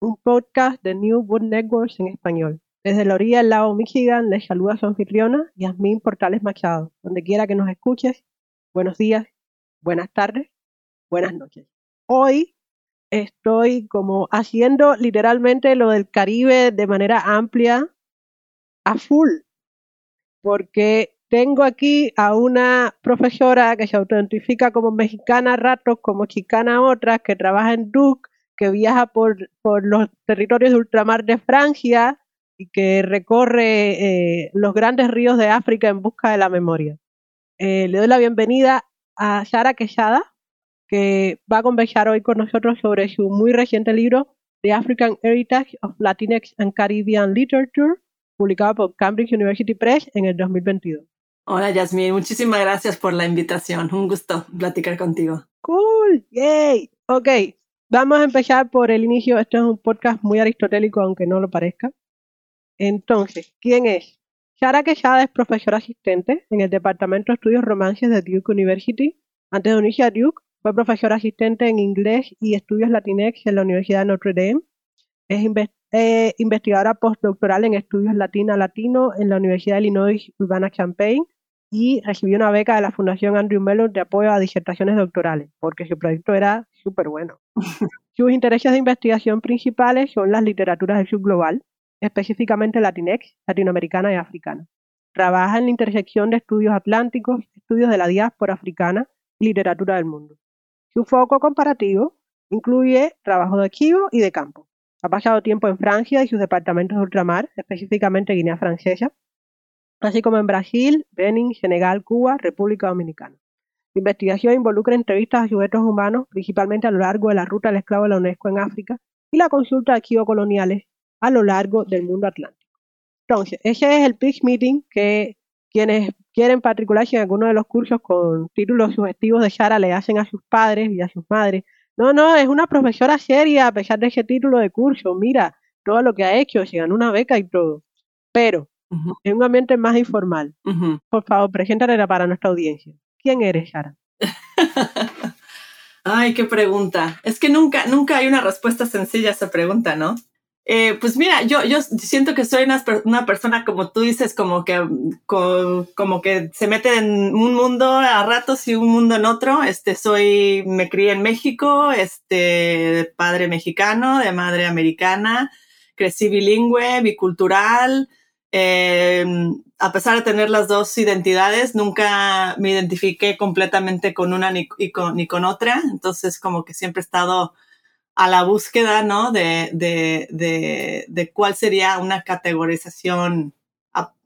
un podcast de New Book Networks en español. Desde la orilla del lago Michigan les saluda su anfitriona, Yasmín Portales Machado. Donde quiera que nos escuches, buenos días, buenas tardes, buenas noches. Hoy estoy como haciendo literalmente lo del Caribe de manera amplia, a full, porque tengo aquí a una profesora que se autoidentifica como mexicana ratos, como chicana otras, que trabaja en Duke, que viaja por, por los territorios de ultramar de Francia y que recorre eh, los grandes ríos de África en busca de la memoria. Eh, le doy la bienvenida a Sara Quesada, que va a conversar hoy con nosotros sobre su muy reciente libro, The African Heritage of Latinx and Caribbean Literature, publicado por Cambridge University Press en el 2022. Hola Yasmin, muchísimas gracias por la invitación. Un gusto platicar contigo. Cool, yay. Ok, vamos a empezar por el inicio. Este es un podcast muy aristotélico, aunque no lo parezca. Entonces, ¿quién es? Sara Quesada es profesora asistente en el Departamento de Estudios Romances de Duke University. Antes de unirse a Duke, fue profesora asistente en inglés y estudios latinex en la Universidad de Notre Dame. Es eh, investigadora postdoctoral en estudios latina-latino en la Universidad de Illinois Urbana-Champaign y recibió una beca de la Fundación Andrew Mellon de apoyo a disertaciones doctorales, porque su proyecto era súper bueno. Sus intereses de investigación principales son las literaturas del subglobal, específicamente latinex, latinoamericana y africana. Trabaja en la intersección de estudios atlánticos, estudios de la diáspora africana y literatura del mundo. Su foco comparativo incluye trabajo de archivo y de campo. Ha pasado tiempo en Francia y sus departamentos de ultramar, específicamente Guinea Francesa, así como en Brasil, Benin, Senegal, Cuba, República Dominicana. La investigación involucra entrevistas a sujetos humanos, principalmente a lo largo de la ruta del esclavo de la UNESCO en África, y la consulta de archivos coloniales a lo largo del mundo atlántico. Entonces, ese es el pitch meeting que quienes quieren matricularse en alguno de los cursos con títulos sugestivos de Shara le hacen a sus padres y a sus madres. No, no, es una profesora seria a pesar de ese título de curso. Mira todo lo que ha hecho, se ganó una beca y todo. Pero en un ambiente más informal. Por favor, preséntale para nuestra audiencia. ¿Quién eres, Shara? Ay, qué pregunta. Es que nunca, nunca hay una respuesta sencilla a esa pregunta, ¿no? Eh, pues mira, yo, yo siento que soy una, una persona, como tú dices, como que, como, que se mete en un mundo a ratos y un mundo en otro. Este, soy, me crié en México, este, de padre mexicano, de madre americana, crecí bilingüe, bicultural, eh, a pesar de tener las dos identidades, nunca me identifiqué completamente con una ni, con, ni con otra. Entonces, como que siempre he estado a la búsqueda, ¿no? De, de, de, de cuál sería una categorización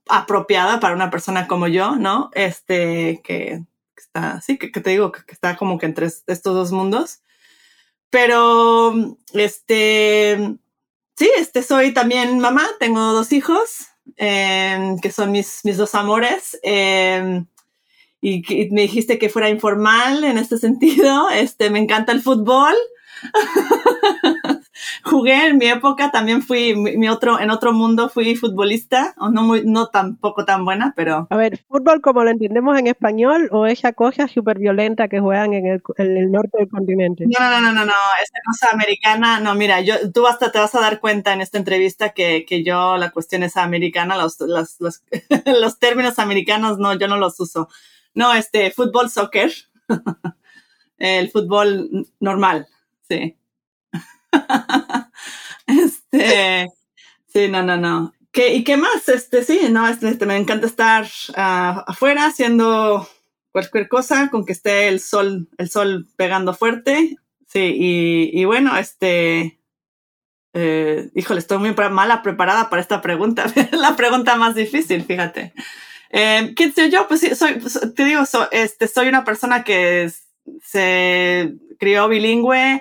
apropiada para una persona como yo, ¿no? Este, que, está, sí, que, te digo, que, está como que entre estos dos mundos. Pero, este, sí, este, soy también mamá, tengo dos hijos, Em, que son mis, mis dos amores. Em, y, y me dijiste que fuera informal en este sentido. Este, me encanta el fútbol. jugué en mi época, también fui, mi, otro, en otro mundo fui futbolista, no muy, no tampoco tan buena, pero. A ver, fútbol como lo entendemos en español o esa cosa súper violenta que juegan en el, en el, norte del continente. No, no, no, no, no, esa cosa americana, no, mira, yo, tú hasta te vas a dar cuenta en esta entrevista que, que yo la cuestión es americana, los, los, los, los términos americanos no, yo no los uso. No, este, fútbol, soccer, el fútbol normal, sí. este, sí, no, no, no. ¿Qué, ¿Y qué más? Este, sí, no, este, este me encanta estar uh, afuera haciendo cualquier cosa con que esté el sol, el sol pegando fuerte. Sí, y, y bueno, este, eh, híjole, estoy muy mala preparada para esta pregunta. la pregunta más difícil, fíjate. Eh, ¿Quién soy yo? Pues sí, soy, te digo, este, soy una persona que se crió bilingüe,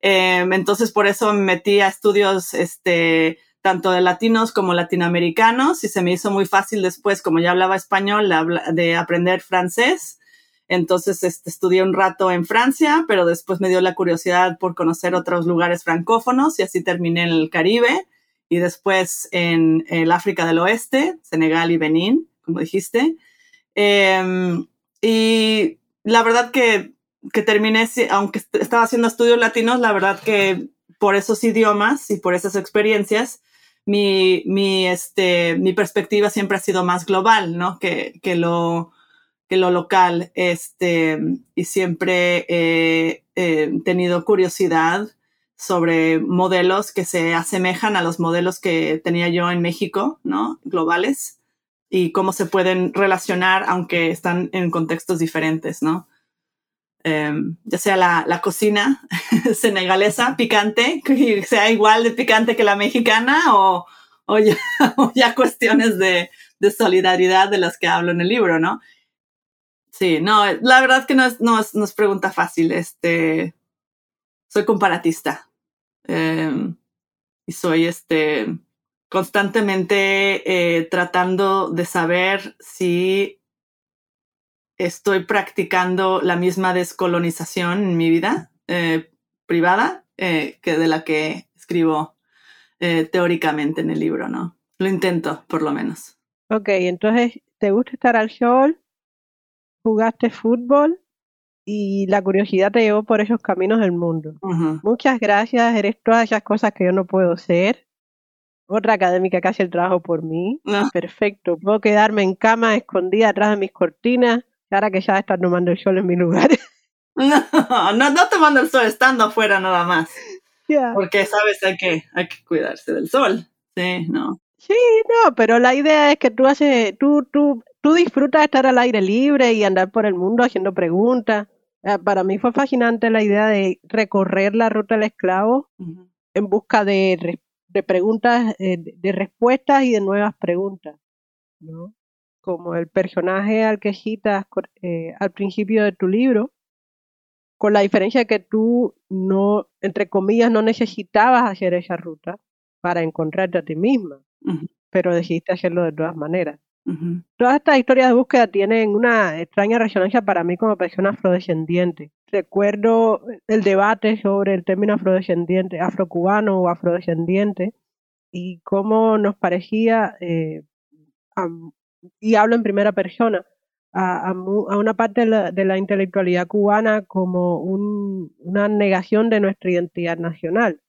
Em, entonces, por eso me metí a estudios, este, tanto de latinos como latinoamericanos y se me hizo muy fácil después, como ya hablaba español, de aprender francés. Entonces este, estudié un rato en Francia, pero después me dio la curiosidad por conocer otros lugares francófonos y así terminé en el Caribe y después en el África del Oeste, Senegal y Benín, como dijiste. Em, y la verdad que que terminé, aunque estaba haciendo estudios latinos, la verdad que por esos idiomas y por esas experiencias, mi, mi, este, mi perspectiva siempre ha sido más global, ¿no? Que, que, lo, que lo local, este, y siempre he, tenido curiosidad sobre modelos que se asemejan a los modelos que tenía yo en México, ¿no? Globales, y cómo se pueden relacionar aunque están en contextos diferentes, ¿no? Em, ya sea la, la cocina senegalesa picante, que sea igual de picante que la mexicana o, o, ya, o ya, cuestiones de, de, solidaridad de las que hablo en el libro, ¿no? Sí, no, la verdad que no es, no es, no es pregunta fácil. Este, soy comparatista eh, y soy este, constantemente eh, tratando de saber si estoy practicando la misma descolonización en mi vida eh, privada eh, que de la que escribo eh, teóricamente en el libro, ¿no? Lo intento, por lo menos. Ok, entonces, ¿te gusta estar al sol? ¿Jugaste fútbol? Y la curiosidad te llevó por esos caminos del mundo. Muchas gracias, eres todas esas cosas que yo no puedo ser. Otra académica que hace el trabajo por mí. Perfecto. Puedo quedarme en cama escondida atrás de mis cortinas ahora que ya estás tomando el sol en mi lugar. No, no, no tomando el sol, estando afuera nada más. Porque sabes, hay que, hay que cuidarse del sol. Sí, no. Sí, no, pero la idea es que tú haces, tú, tú, tú disfrutas estar al aire libre y andar por el mundo haciendo preguntas. Eh, para mí fue fascinante la idea de recorrer la ruta del esclavo en busca de, de preguntas, eh, de respuestas y de nuevas preguntas. ¿no? Como el personaje al que citas eh, al principio de tu libro, con la diferencia de que tú no, entre comillas, no necesitabas hacer esa ruta para encontrarte a ti misma, pero decidiste hacerlo de todas maneras. Todas estas historias de búsqueda tienen una extraña resonancia para mí como persona afrodescendiente. Recuerdo el debate sobre el término afrodescendiente, afrocubano o afrodescendiente, y cómo nos parecía eh, y hablo en primera persona, a, a, una parte de la, de intelectualidad cubana como un, una negación de nuestra identidad nacional.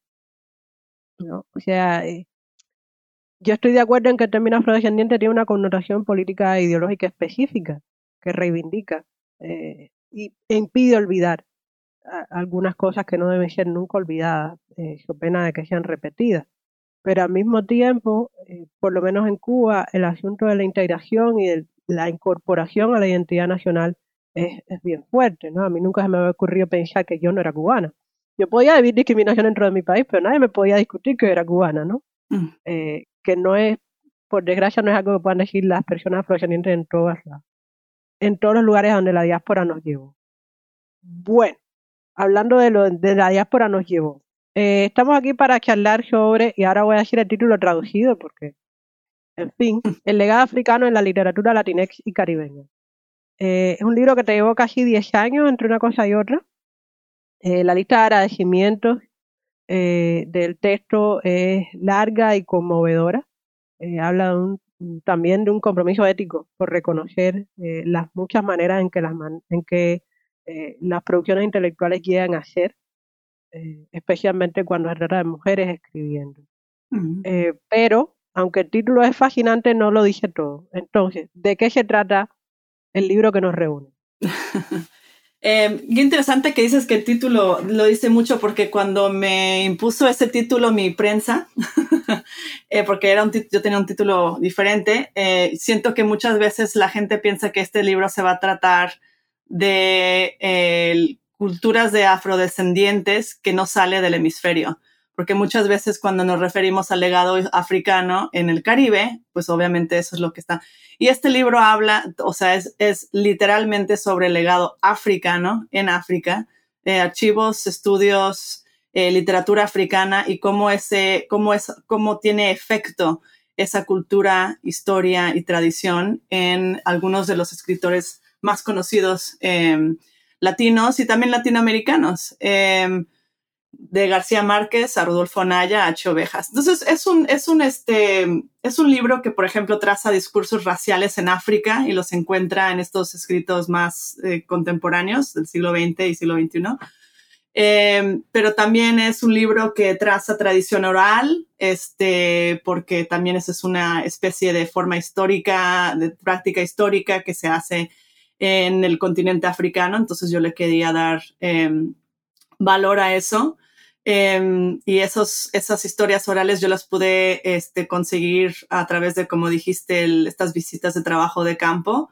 ¿no? O sea, eh, yo estoy de acuerdo en que el término afrodescendiente tiene una connotación política e ideológica específica que reivindica eh, y impide olvidar algunas cosas que no deben ser nunca olvidadas, eh, pena de que sean repetidas pero al mismo tiempo, eh, por lo menos en Cuba, el asunto de la integración y la incorporación a la identidad nacional es, bien fuerte, ¿no? A mí nunca se me había ocurrido pensar que yo no era cubana. Yo podía vivir discriminación dentro de mi país, pero nadie me podía discutir que era cubana, ¿no? Mm. Eh, que no es, por desgracia, no es algo que puedan decir las personas afrodescendientes en todas en todos los lugares donde la diáspora nos llevó. Bueno, hablando de lo de la diáspora nos llevó. Eh, estamos aquí para charlar sobre, y ahora voy a decir el título traducido porque, en fin, el legado africano en la literatura latinex y caribeña. Eh, es un libro que te llevó casi 10 años entre una cosa y otra. Eh, la lista de agradecimientos del texto es larga y conmovedora. habla también de un compromiso ético por reconocer las muchas maneras en que las, en que, las producciones intelectuales llegan a ser, especialmente cuando se trata de mujeres escribiendo. pero, aunque el título es fascinante, no lo dice todo. Entonces, ¿de qué se trata el libro que nos reúne. eh, qué interesante que dices que el título lo dice mucho porque cuando me impuso ese título mi prensa, eh, porque era un yo tenía un título diferente, eh, siento que muchas veces la gente piensa que este libro se va a tratar de culturas de afrodescendientes que no sale del hemisferio porque muchas veces cuando nos referimos al legado africano en el Caribe, pues obviamente eso es lo que está. Y este libro habla, o sea, es, es literalmente sobre el legado africano en África, eh, archivos, estudios, eh, literatura africana y cómo, ese, cómo, es, cómo tiene efecto esa cultura, historia y tradición en algunos de los escritores más conocidos em, latinos y también latinoamericanos. Em, de García Márquez a Rudolfo Naya a H. Entonces, es un, es un, este, es un libro que, por ejemplo, traza discursos raciales en África y los encuentra en estos escritos más eh, contemporáneos del siglo XX y siglo XXI. Eh, pero también es un libro que traza tradición oral, este, porque también esa es una especie de forma histórica, de práctica histórica que se hace en el continente africano. Entonces yo le quería dar eh, valor a eso. Em, y esos, esas historias orales yo las pude este, conseguir a través de, como dijiste, estas visitas de trabajo de campo.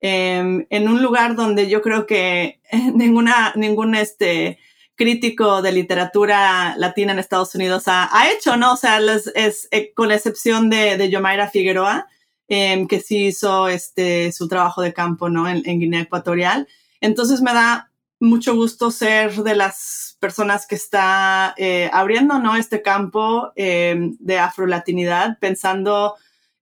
Em, en un lugar donde yo creo que ninguna, ningún este, crítico de literatura latina en Estados Unidos ha, ha hecho, ¿no? O sea, es, eh, con la excepción de, de Yomaira Figueroa, em, que sí hizo este, su trabajo de campo, ¿no? En, en Guinea Ecuatorial. Entonces me da mucho gusto ser de las personas que está eh, abriendo ¿no? este campo eh, de afrolatinidad, pensando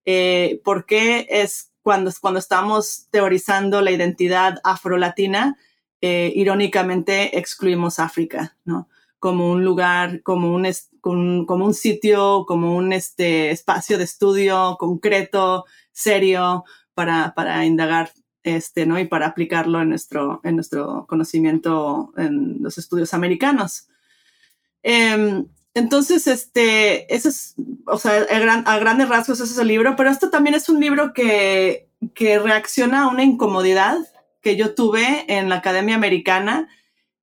eh, por qué es cuando, cuando estamos teorizando la identidad afrolatina, irónicamente excluimos África, ¿no? Como un lugar, como un, como un sitio, como un este, espacio de estudio concreto, serio, para, para indagar este, ¿no? Y para aplicarlo en nuestro, en nuestro conocimiento en los estudios americanos. Em, entonces, este, ese es, o sea, a, grandes rasgos ese es el libro, pero esto también es un libro que, que reacciona a una incomodidad que yo tuve en la Academia Americana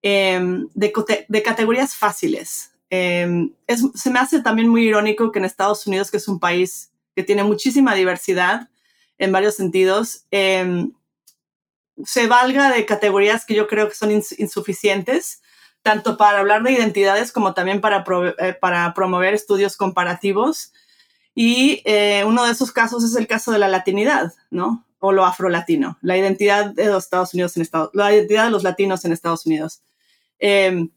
em, de, de, categorías fáciles. Em, se me hace también muy irónico que en Estados Unidos, que es un país que tiene muchísima diversidad en varios sentidos, se valga de categorías que yo creo que son insuficientes, tanto para hablar de identidades como también para, eh, para promover estudios comparativos. Y eh, uno de esos casos es el caso de la latinidad, ¿no? O lo afrolatino, la identidad de los Estados Unidos en Estados la identidad de los latinos en Estados Unidos. Em,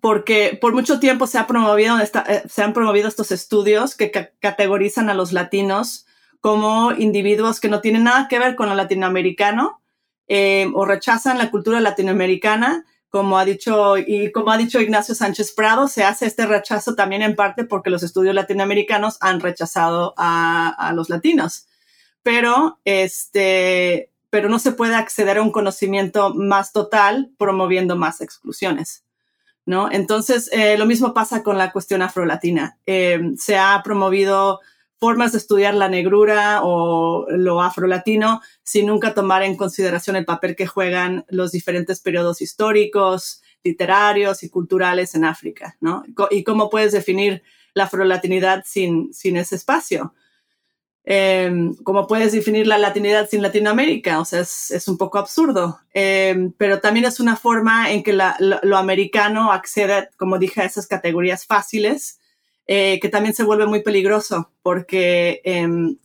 porque por mucho tiempo se, ha promovido eh, se han promovido estos estudios que categorizan a los latinos como individuos que no tienen nada que ver con lo latinoamericano eh, o rechazan la cultura latinoamericana, como ha dicho y como ha dicho Ignacio Sánchez Prado, se hace este rechazo también en parte porque los estudios latinoamericanos han rechazado a, los latinos. Pero este, pero no se puede acceder a un conocimiento más total promoviendo más exclusiones. ¿No? Entonces, eh, lo mismo pasa con la cuestión afrolatina. Eh, se ha promovido formas de estudiar la negrura o lo afrolatino sin nunca tomar en consideración el papel que juegan los diferentes periodos históricos, literarios y culturales en África, ¿no? Y cómo puedes definir la afrolatinidad sin, sin ese espacio. Em, ¿Cómo puedes definir la latinidad sin Latinoamérica? O sea, es, un poco absurdo, em, pero también es una forma en que lo, americano accede, como dije, a esas categorías fáciles eh, que también se vuelve muy peligroso porque em,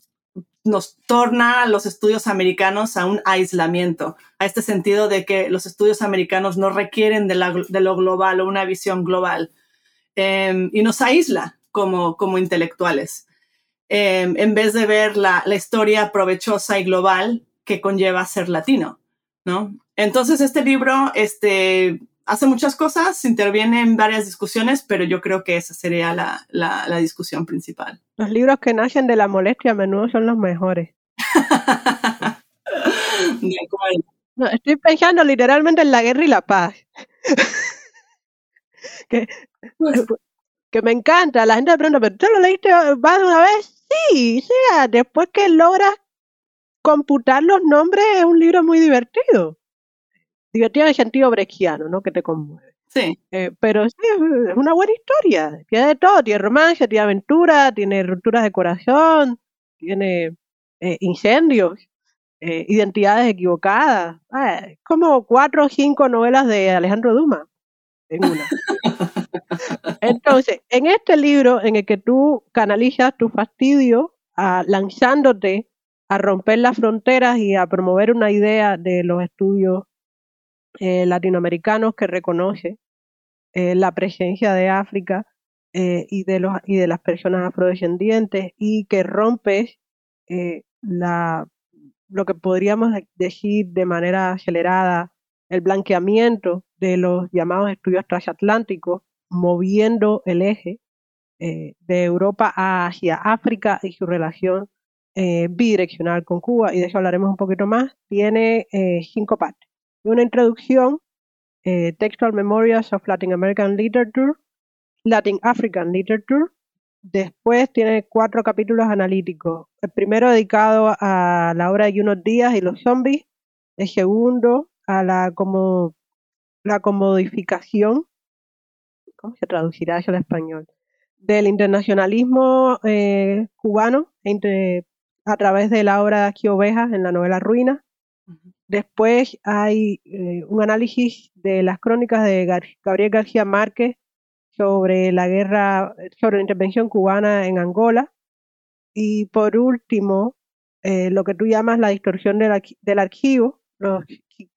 nos torna los estudios americanos a un aislamiento, a este sentido de que los estudios americanos no requieren de, lo global o una visión global y nos aísla como intelectuales. Em, en vez de ver la, la, historia provechosa y global que conlleva ser latino, ¿no? Entonces este libro, este, hace muchas cosas, interviene en varias discusiones, pero yo creo que esa sería la, la, discusión principal. Los libros que nacen de la molestia a menudo son los mejores. no, estoy pensando literalmente en la guerra y la paz. que, pues que me encanta. La gente me pregunta, ¿pero tú lo leíste más de una vez? Sí, o sea, después que logras computar los nombres es un libro muy divertido. Divertido en el sentido brechiano, ¿no? Que te conmueve. Sí. Eh, pero sí, es una buena historia. Tiene de todo. Tiene romance, tiene aventura, tiene rupturas de corazón, tiene eh, incendios, eh, identidades equivocadas. Ah, como cuatro o cinco novelas de Alejandro Dumas en una. Entonces, en este libro en el que tú canalizas tu fastidio lanzándote a romper las fronteras y a promover una idea de los estudios eh, latinoamericanos que reconoce eh, la presencia de África eh, y, de los, y de las personas afrodescendientes y que rompes la, lo que podríamos decir de manera acelerada el blanqueamiento de los llamados estudios transatlánticos, moviendo el eje de Europa hacia África y su relación bidireccional con Cuba, y de eso hablaremos un poquito más, tiene cinco partes una introducción, eh, Textual Memorials of Latin American Literature, Latin African Literature. Después tiene cuatro capítulos analíticos. El primero dedicado a la obra de unos días y los zombies. El segundo a la como la comodificación, ¿cómo se traducirá eso al español? Del internacionalismo eh, cubano a través de la obra de Aquí Ovejas en la novela Ruina. Después hay eh, un análisis de las crónicas de Gabriel García Márquez sobre la guerra, sobre la intervención cubana en Angola. Y por último, eh, lo que tú llamas la distorsión del, archivo,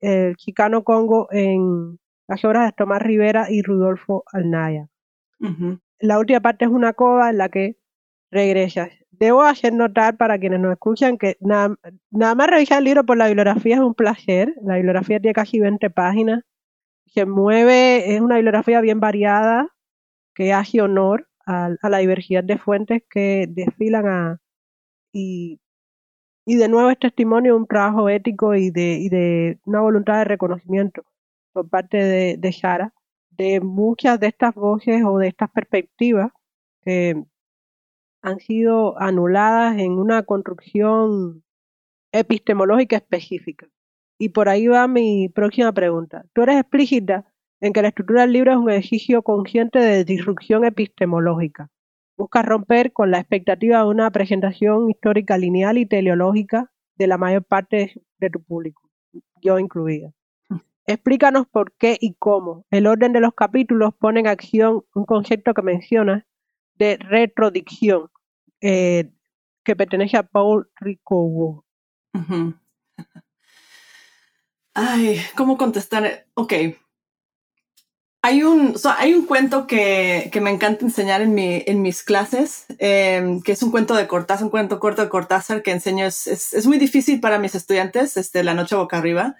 el Chicano Congo en las obras de Tomás Rivera y Rudolfo Alnaya. La última parte es una cova en la que regresas Debo hacer notar para quienes nos escuchan que nada, más revisar el libro por la bibliografía es un placer. La bibliografía tiene casi 20 páginas. Se mueve, es una bibliografía bien variada que hace honor a, la diversidad de fuentes que desfilan a, y, y de nuevo es testimonio de un trabajo ético y de, y de una voluntad de reconocimiento por parte de, de Shara de muchas de estas voces o de estas perspectivas que han sido anuladas en una construcción epistemológica específica. Y por ahí va mi próxima pregunta. Tú eres explícita en que la estructura del libro es un ejercicio consciente de disrupción epistemológica. Busca romper con la expectativa de una presentación histórica lineal y teleológica de la mayor parte de tu público, yo incluida. Explícanos por qué y cómo el orden de los capítulos pone en acción un concepto que mencionas de retrodicción, eh, que pertenece a Paul Ricobo. Ay, ¿cómo contestar? Ok. Hay un, hay un cuento que, que, me encanta enseñar en, mi, en mis clases, em, que es un cuento de Cortázar, un cuento corto de Cortázar que enseño. Es, es, muy difícil para mis estudiantes, este, La Noche Boca Arriba,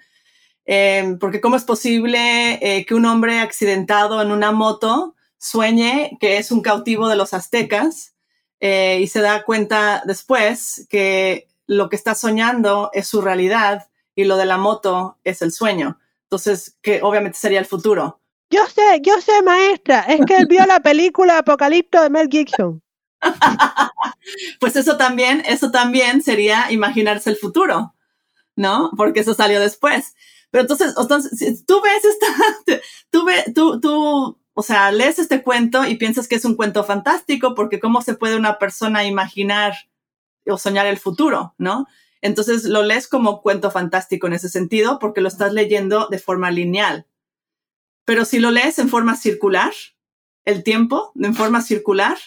em, porque cómo es posible eh, que un hombre accidentado en una moto sueñe que es un cautivo de los aztecas eh, y se da cuenta después que lo que está soñando es su realidad y lo de la moto es el sueño. Entonces, que obviamente sería el futuro. Yo sé, yo sé, maestra, es que él vio la película Apocalipto de Mel Gibson. pues eso también, eso también sería imaginarse el futuro, ¿no? Porque eso salió después. Pero entonces, entonces tú ves esta, tú, tú, tú o sea, lees este cuento y piensas que es un cuento fantástico porque cómo se puede una persona imaginar o soñar el futuro, ¿no? Entonces lo lees como cuento fantástico en ese sentido porque lo estás leyendo de forma lineal. Pero si lo lees en forma circular, el tiempo, en forma circular,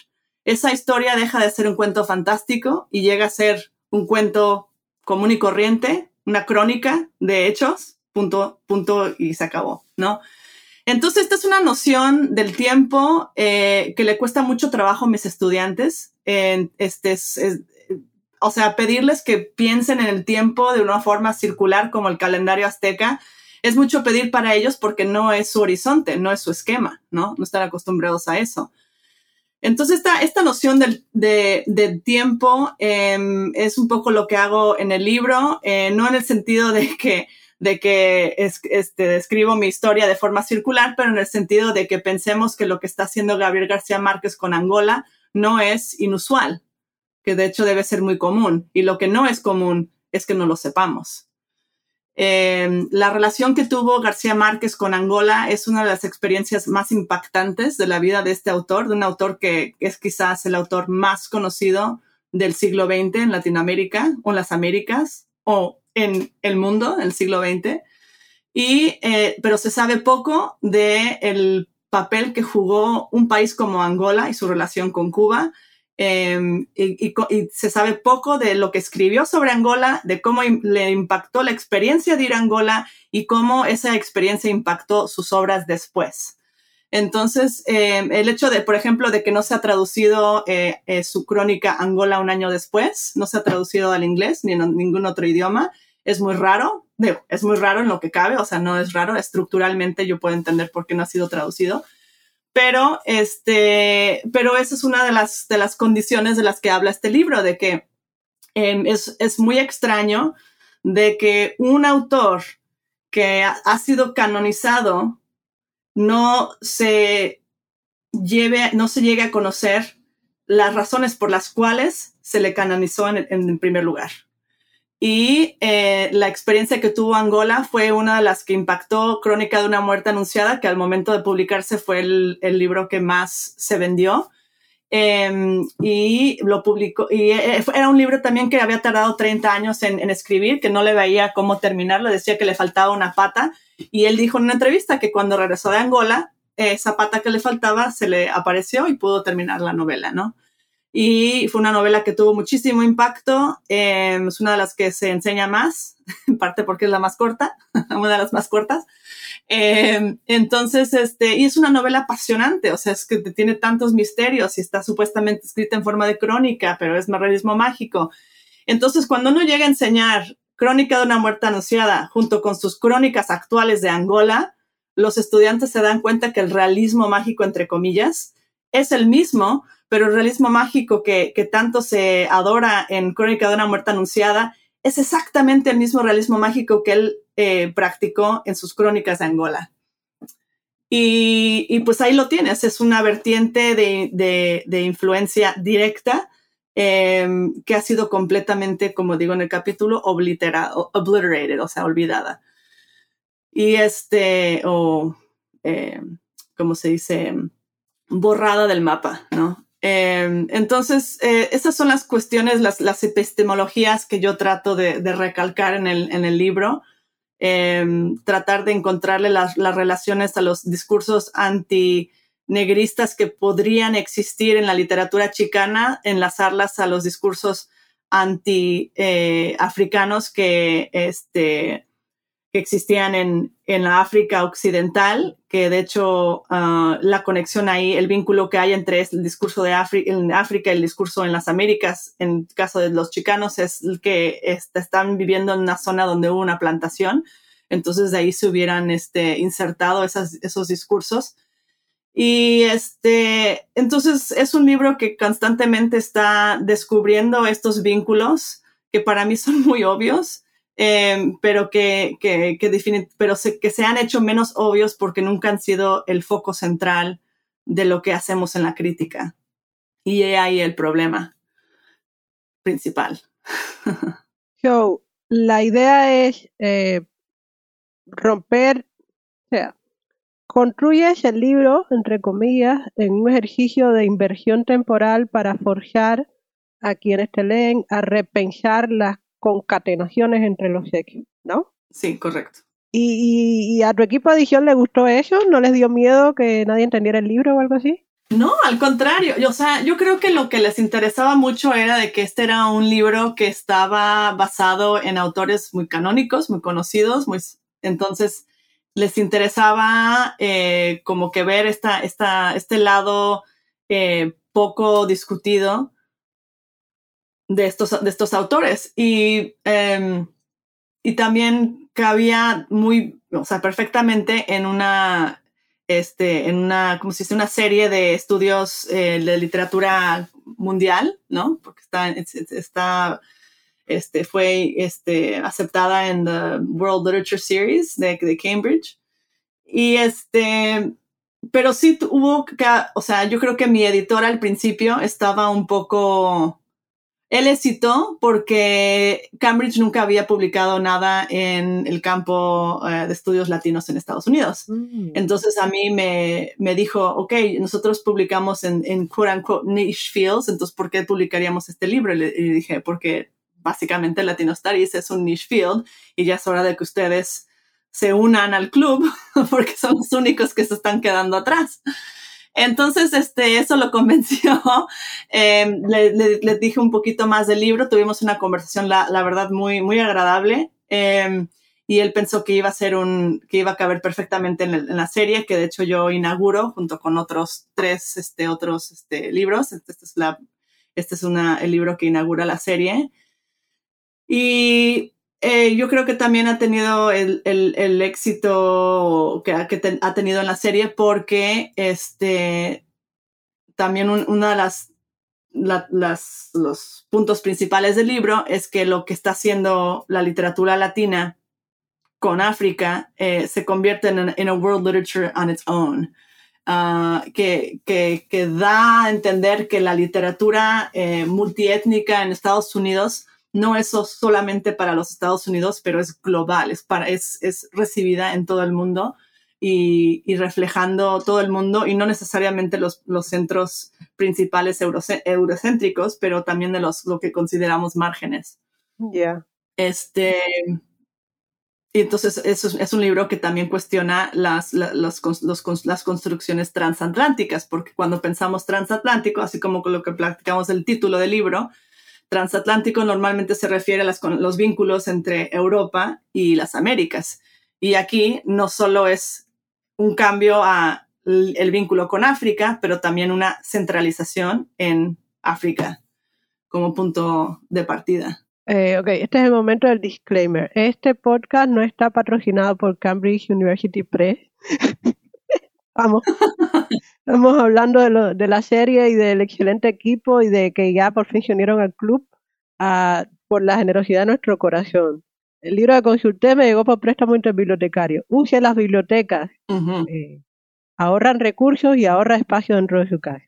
esa historia deja de ser un cuento fantástico y llega a ser un cuento común y corriente, una crónica de hechos, punto, punto y se acabó, ¿no? Entonces, esta es una noción del tiempo eh, que le cuesta mucho trabajo a mis estudiantes. este es, o sea, pedirles que piensen en el tiempo de una forma circular como el calendario azteca, es mucho pedir para ellos porque no es su horizonte, no es su esquema, ¿no? No están acostumbrados a eso. Entonces, esta, esta noción del, de, tiempo em, es un poco lo que hago en el libro, eh, no en el sentido de que, de que este, escribo mi historia de forma circular, pero en el sentido de que pensemos que lo que está haciendo Gabriel García Márquez con Angola no es inusual, que de hecho debe ser muy común. Y lo que no es común es que no lo sepamos. Em, la relación que tuvo García Márquez con Angola es una de las experiencias más impactantes de la vida de este autor, de un autor que es quizás el autor más conocido del siglo XX en Latinoamérica o las Américas o en el mundo del siglo XX. Y, eh, pero se sabe poco del el papel que jugó un país como Angola y su relación con Cuba Em, y, se sabe poco de lo que escribió sobre Angola, de cómo le impactó la experiencia de ir a Angola y cómo esa experiencia impactó sus obras después. Entonces, em, el hecho de, por ejemplo, de que no se ha traducido eh, eh, su crónica Angola un año después, no se ha traducido al inglés ni en ningún otro idioma, es muy raro. es muy raro en lo que cabe, o sea, no es raro, estructuralmente yo puedo entender por qué no ha sido traducido, pero, este, pero esa es una de las, de las condiciones de las que habla este libro, de que em, es, es, muy extraño de que un autor que ha, sido canonizado no se lleve, no se llegue a conocer las razones por las cuales se le canonizó en, en primer lugar. Y eh, la experiencia que tuvo Angola fue una de las que impactó Crónica de una muerte anunciada, que al momento de publicarse fue el, libro que más se vendió. Em, y lo publicó, y eh, era un libro también que había tardado 30 años en, escribir, que no le veía cómo terminarlo, decía que le faltaba una pata. Y él dijo en una entrevista que cuando regresó de Angola, esa pata que le faltaba se le apareció y pudo terminar la novela, ¿no? Y fue una novela que tuvo muchísimo impacto. Em, es una de las que se enseña más, en parte porque es la más corta, una de las más cortas. Em, entonces, este, y es una novela apasionante, o sea, es que tiene tantos misterios y está supuestamente escrita en forma de crónica, pero es realismo mágico. Entonces, cuando uno llega a enseñar Crónica de una muerte anunciada junto con sus crónicas actuales de Angola, los estudiantes se dan cuenta que el realismo mágico, entre comillas, es el mismo, pero el realismo mágico que, tanto se adora en Crónica de una muerte anunciada es exactamente el mismo realismo mágico que él eh, practicó en sus crónicas de Angola. Y, pues ahí lo tienes, es una vertiente de, influencia directa em, que ha sido completamente, como digo en el capítulo, obliterated, o sea, olvidada. Y este, o, eh, como se dice, borrada del mapa, ¿no? Em, entonces, eh, esas son las cuestiones, las, epistemologías que yo trato de, recalcar en el, libro. Em, tratar de encontrarle las, relaciones a los discursos antinegristas que podrían existir en la literatura chicana, enlazarlas a los discursos anti-africanos eh, que, este, que existían en, en la África occidental, que de hecho ah, la conexión ahí, el vínculo que hay entre el discurso de África, en África y el discurso en las Américas, en el caso de los chicanos, es que están viviendo en una zona donde hubo una plantación. Entonces de ahí se hubieran este, insertado esas, esos discursos. Y este, entonces es un libro que constantemente está descubriendo estos vínculos que para mí son muy obvios Em, pero que, que, que, pero se, que se han hecho menos obvios porque nunca han sido el foco central de lo que hacemos en la crítica. Y ahí el problema principal. So, la idea es eh, romper, o sea, construyes el libro, entre comillas, en un ejercicio de inversión temporal para forjar a quienes te leen a repensar las concatenaciones entre los sexos, ¿no? Sí, correcto. ¿Y, a tu equipo de edición le gustó eso? ¿No les dio miedo que nadie entendiera el libro o algo así? No, al contrario. o sea, yo creo que lo que les interesaba mucho era de que este era un libro que estaba basado en autores muy canónicos, muy conocidos, muy, entonces les interesaba eh, como que ver esta, esta, este lado eh, poco discutido de, estos, de estos autores. Y, em, y también cabía muy, o sea, perfectamente en una, este, en una, como si dice, una serie de estudios eh, de literatura mundial, ¿no? Porque está, está este, fue este, aceptada en the World Literature Series de, de Cambridge. Y este, pero sí hubo o sea, yo creo que mi editor al principio estaba un poco, él citó porque Cambridge nunca había publicado nada en el campo eh, de estudios latinos en Estados Unidos. Mm. Entonces a mí me, me, dijo, ok, nosotros publicamos en, en quote unquote niche fields, entonces ¿por qué publicaríamos este libro? Y le, dije, porque básicamente Latino Studies es un niche field y ya es hora de que ustedes se unan al club porque son los únicos que se están quedando atrás. Entonces, este, eso lo convenció. Em, le, dije un poquito más del libro. Tuvimos una conversación, la, verdad, muy, muy agradable. Em, y él pensó que iba a ser un, que iba a caber perfectamente en, la serie, que de hecho yo inauguro junto con otros tres, este, otros, este, libros. Este, este es la, este es una, el libro que inaugura la serie. Y eh, yo creo que también ha tenido el, el, éxito que, ha, que ha tenido en la serie porque este, también una de las, las, los puntos principales del libro es que lo que está haciendo la literatura latina con África eh, se convierte en en a world literature on its own. Uh, que, que, que, da a entender que la literatura eh, multiétnica en Estados Unidos no es solamente para los Estados Unidos, pero es global, es, para, es, es recibida en todo el mundo y, y, reflejando todo el mundo y no necesariamente los, los centros principales eurocéntricos, pero también de los, lo que consideramos márgenes. Ya. Este, y entonces es, es un libro que también cuestiona las, las, los, las construcciones transatlánticas, porque cuando pensamos transatlántico, así como con lo que platicamos el título del libro, transatlántico normalmente se refiere a los vínculos entre Europa y las Américas. Y aquí no solo es un cambio a el vínculo con África, pero también una centralización en África como punto de partida. Eh, ok, este es el momento del disclaimer. Este podcast no está patrocinado por Cambridge University Press. Vamos. Estamos hablando de, de, la serie y del excelente equipo y de que ya por fin se unieron al club ah, por la generosidad de nuestro corazón. El libro que consulté me llegó por préstamo interbibliotecario. Use las bibliotecas. Eh, ahorran recursos y ahorra espacio dentro de su casa.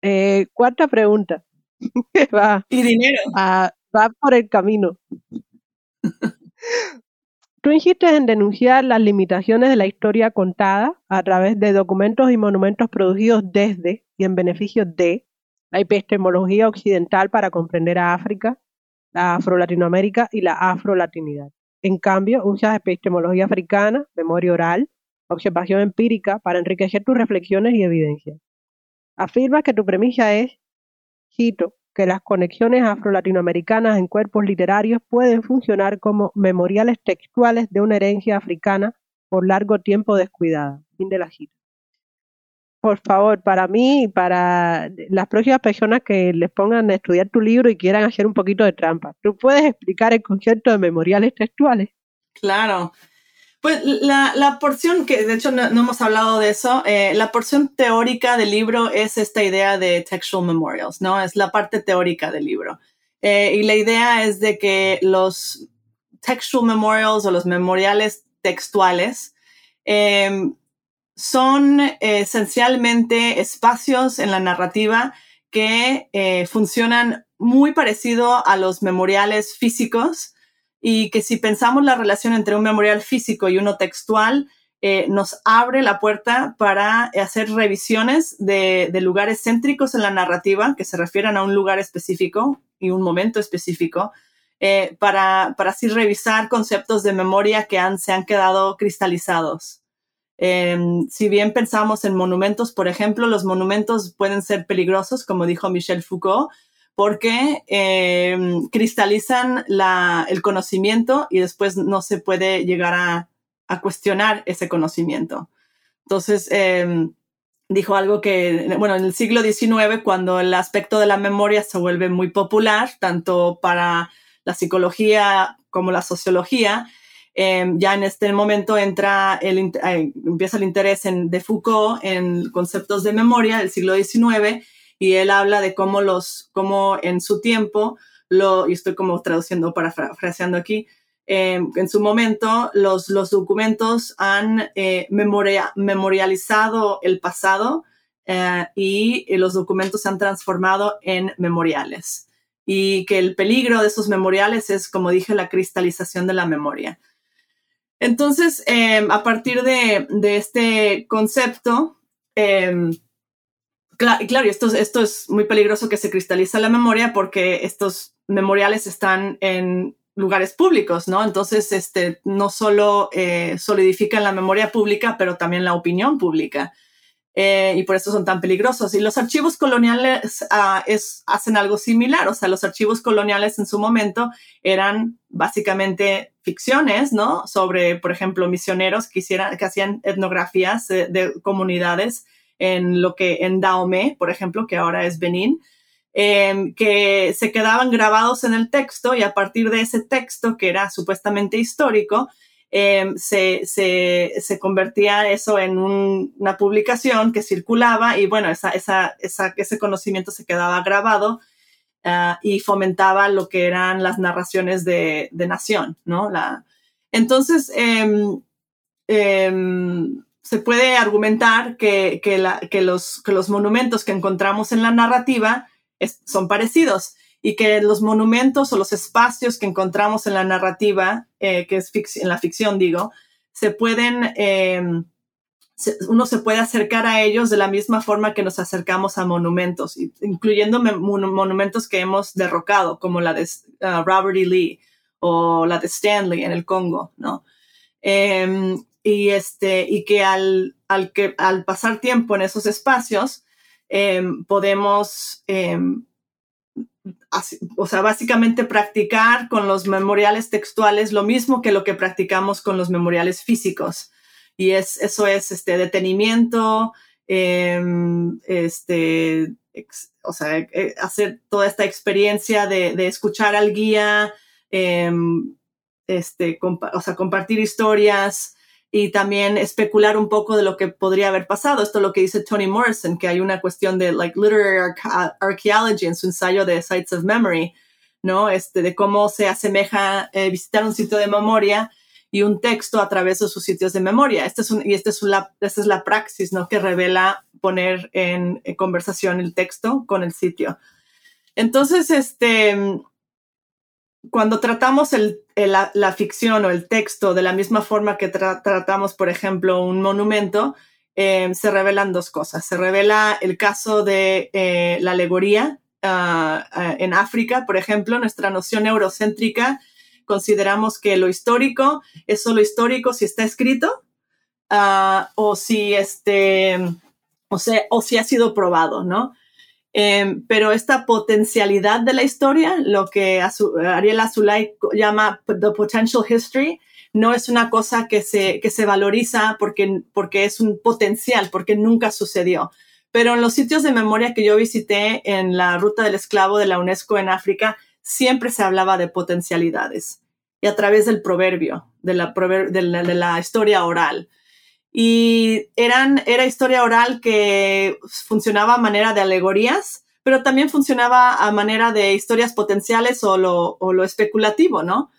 Eh, cuarta pregunta. va, y dinero. va por el camino. Tú insistes en denunciar las limitaciones de la historia contada a través de documentos y monumentos producidos desde y en beneficio de la epistemología occidental para comprender a África, la afro-latinoamérica y la afro-latinidad. En cambio, usas epistemología africana, memoria oral, observación empírica para enriquecer tus reflexiones y evidencias. Afirmas que tu premisa es, cito, que las conexiones afro-latinoamericanas en cuerpos literarios pueden funcionar como memoriales textuales de una herencia africana por largo tiempo descuidada. Fin de la cita. Por favor, para mí y para las próximas personas que les pongan a estudiar tu libro y quieran hacer un poquito de trampa, ¿tú puedes explicar el concepto de memoriales textuales? Claro. Pues la, la, porción, que de hecho no, hemos hablado de eso, eh, la porción teórica del libro es esta idea de textual memorials, ¿no? Es la parte teórica del libro. Eh, y la idea es de que los textual memorials o los memoriales textuales em, son esencialmente espacios en la narrativa que eh, funcionan muy parecido a los memoriales físicos y que si pensamos la relación entre un memorial físico y uno textual, eh, nos abre la puerta para hacer revisiones de, lugares céntricos en la narrativa que se refieran a un lugar específico y un momento específico, eh, para, para, así revisar conceptos de memoria que han, se han quedado cristalizados. Em, si bien pensamos en monumentos, por ejemplo, los monumentos pueden ser peligrosos, como dijo Michel Foucault, porque em, cristalizan el conocimiento y después no se puede llegar a, cuestionar ese conocimiento. Entonces, em, dijo algo que, bueno, en el siglo XIX, cuando el aspecto de la memoria se vuelve muy popular, tanto para la psicología como la sociología, em, ya en este momento entra el, eh, empieza el interés en, de Foucault en conceptos de memoria del siglo XIX y él habla de cómo los, cómo en su tiempo, lo, y estoy como traduciendo, parafraseando aquí, em, en su momento los, los documentos han eh, memorializado el pasado eh, y los documentos se han transformado en memoriales y que el peligro de esos memoriales es, como dije, la cristalización de la memoria. Entonces, em, a partir de, este concepto, eh, claro, esto, esto es muy peligroso que se cristaliza la memoria porque estos memoriales están en lugares públicos, ¿no? Entonces, este, no solo eh, solidifican la memoria pública, pero también la opinión pública. Eh, y por eso son tan peligrosos. Y los archivos coloniales ah, hacen algo similar, o sea, los archivos coloniales en su momento eran básicamente ficciones, ¿no? Sobre, por ejemplo, misioneros que, hicieran, que hacían etnografías de, comunidades en lo que en Dahomey, por ejemplo, que ahora es Benín, em, que se quedaban grabados en el texto y a partir de ese texto, que era supuestamente histórico, Em, se, se, convertía eso en una publicación que circulaba y bueno, esa, esa, ese conocimiento se quedaba grabado ah, y fomentaba lo que eran las narraciones de, nación, ¿no? La, entonces, em, em, se puede argumentar que, que, los, que los monumentos que encontramos en la narrativa son parecidos y que los monumentos o los espacios que encontramos en la narrativa, eh, que es en la ficción, digo, se pueden, em, uno se puede acercar a ellos de la misma forma que nos acercamos a monumentos, incluyendo monumentos que hemos derrocado, como la de uh, Robert E. Lee o la de Stanley en el Congo, ¿no? Em, y, este, y que al, al, que al pasar tiempo en esos espacios, em, podemos o sea, básicamente practicar con los memoriales textuales lo mismo que lo que practicamos con los memoriales físicos. Y es, eso es este detenimiento, em, este, o sea, eh, hacer toda esta experiencia de, escuchar al guía, em, este, o sea, compartir historias, y también especular un poco de lo que podría haber pasado. Esto es lo que dice Toni Morrison, que hay una cuestión de like literary archaeology en su ensayo de Sites of Memory, ¿no? Este, de cómo se asemeja eh, visitar un sitio de memoria y un texto a través de sus sitios de memoria. Este es un, y este es la, esta es la praxis, ¿no? Que revela poner en conversación el texto con el sitio. Entonces, este, cuando tratamos la, ficción o el texto de la misma forma que tratamos, por ejemplo, un monumento, eh, se revelan dos cosas. Se revela el caso de eh, la alegoría ah, ah, en África, por ejemplo, nuestra noción eurocéntrica, consideramos que lo histórico es solo histórico si está escrito ah, o si este, o, o si ha sido probado, ¿no? Em, pero esta potencialidad de la historia, lo que Ariel Azulay llama the potential history, no es una cosa que se, que se valoriza porque, porque es un potencial, porque nunca sucedió. Pero en los sitios de memoria que yo visité en la ruta del esclavo de la UNESCO en África, siempre se hablaba de potencialidades y a través del proverbio, de la, de de la historia oral y eran, era historia oral que funcionaba a manera de alegorías, pero también funcionaba a manera de historias potenciales o lo, o lo especulativo, ¿no?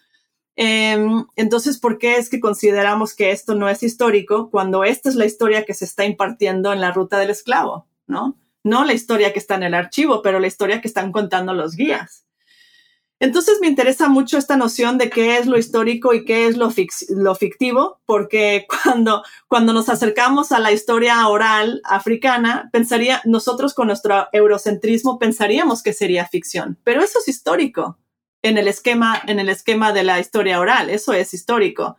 Em, entonces, ¿por qué es que consideramos que esto no es histórico cuando esta es la historia que se está impartiendo en la ruta del esclavo, ¿no? No la historia que está en el archivo, pero la historia que están contando los guías. Entonces me interesa mucho esta noción de qué es lo histórico y qué es lo, fictivo, porque cuando, cuando nos acercamos a la historia oral africana, pensaría, nosotros con nuestro eurocentrismo pensaríamos que sería ficción, pero eso es histórico en el esquema, en el esquema de la historia oral, eso es histórico.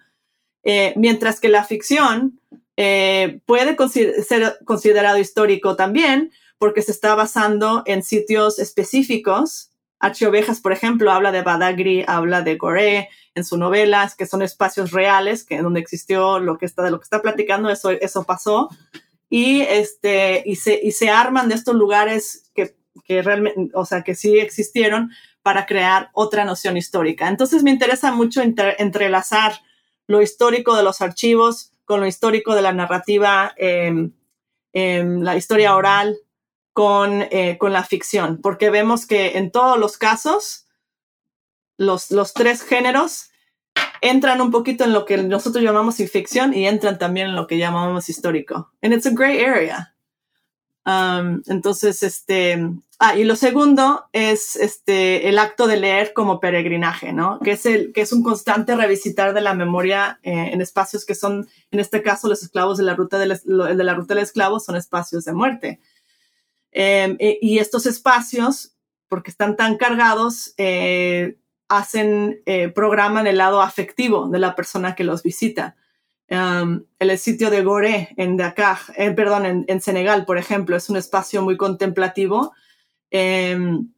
Eh, mientras que la ficción eh, puede ser considerado histórico también porque se está basando en sitios específicos Ovejas, por ejemplo, habla de Badagri, habla de Goré en sus novelas, que son espacios reales, que donde existió lo que está, de lo que está platicando, eso, eso pasó. y, este, y, se, y se arman de estos lugares que, que realmente, o sea, que sí existieron para crear otra noción histórica. Entonces me interesa mucho entrelazar lo histórico de los archivos con lo histórico de la narrativa, eh, la historia oral, con, eh, con la ficción, porque vemos que en todos los casos, los, los tres géneros entran un poquito en lo que nosotros llamamos ficción y entran también en lo que llamamos histórico. And it's a gray area. Um, entonces, este, ah, y lo segundo es este, el acto de leer como peregrinaje, ¿no? Que es, el, que es un constante revisitar de la memoria eh, en espacios que son, en este caso, los esclavos de la ruta del, de la ruta del esclavo son espacios de muerte. Em, y estos espacios, porque están tan cargados, eh, hacen, eh, programan el lado afectivo de la persona que los visita. Um, el sitio de Goré en Dakar, eh, perdón, en, Senegal, por ejemplo, es un espacio muy contemplativo em,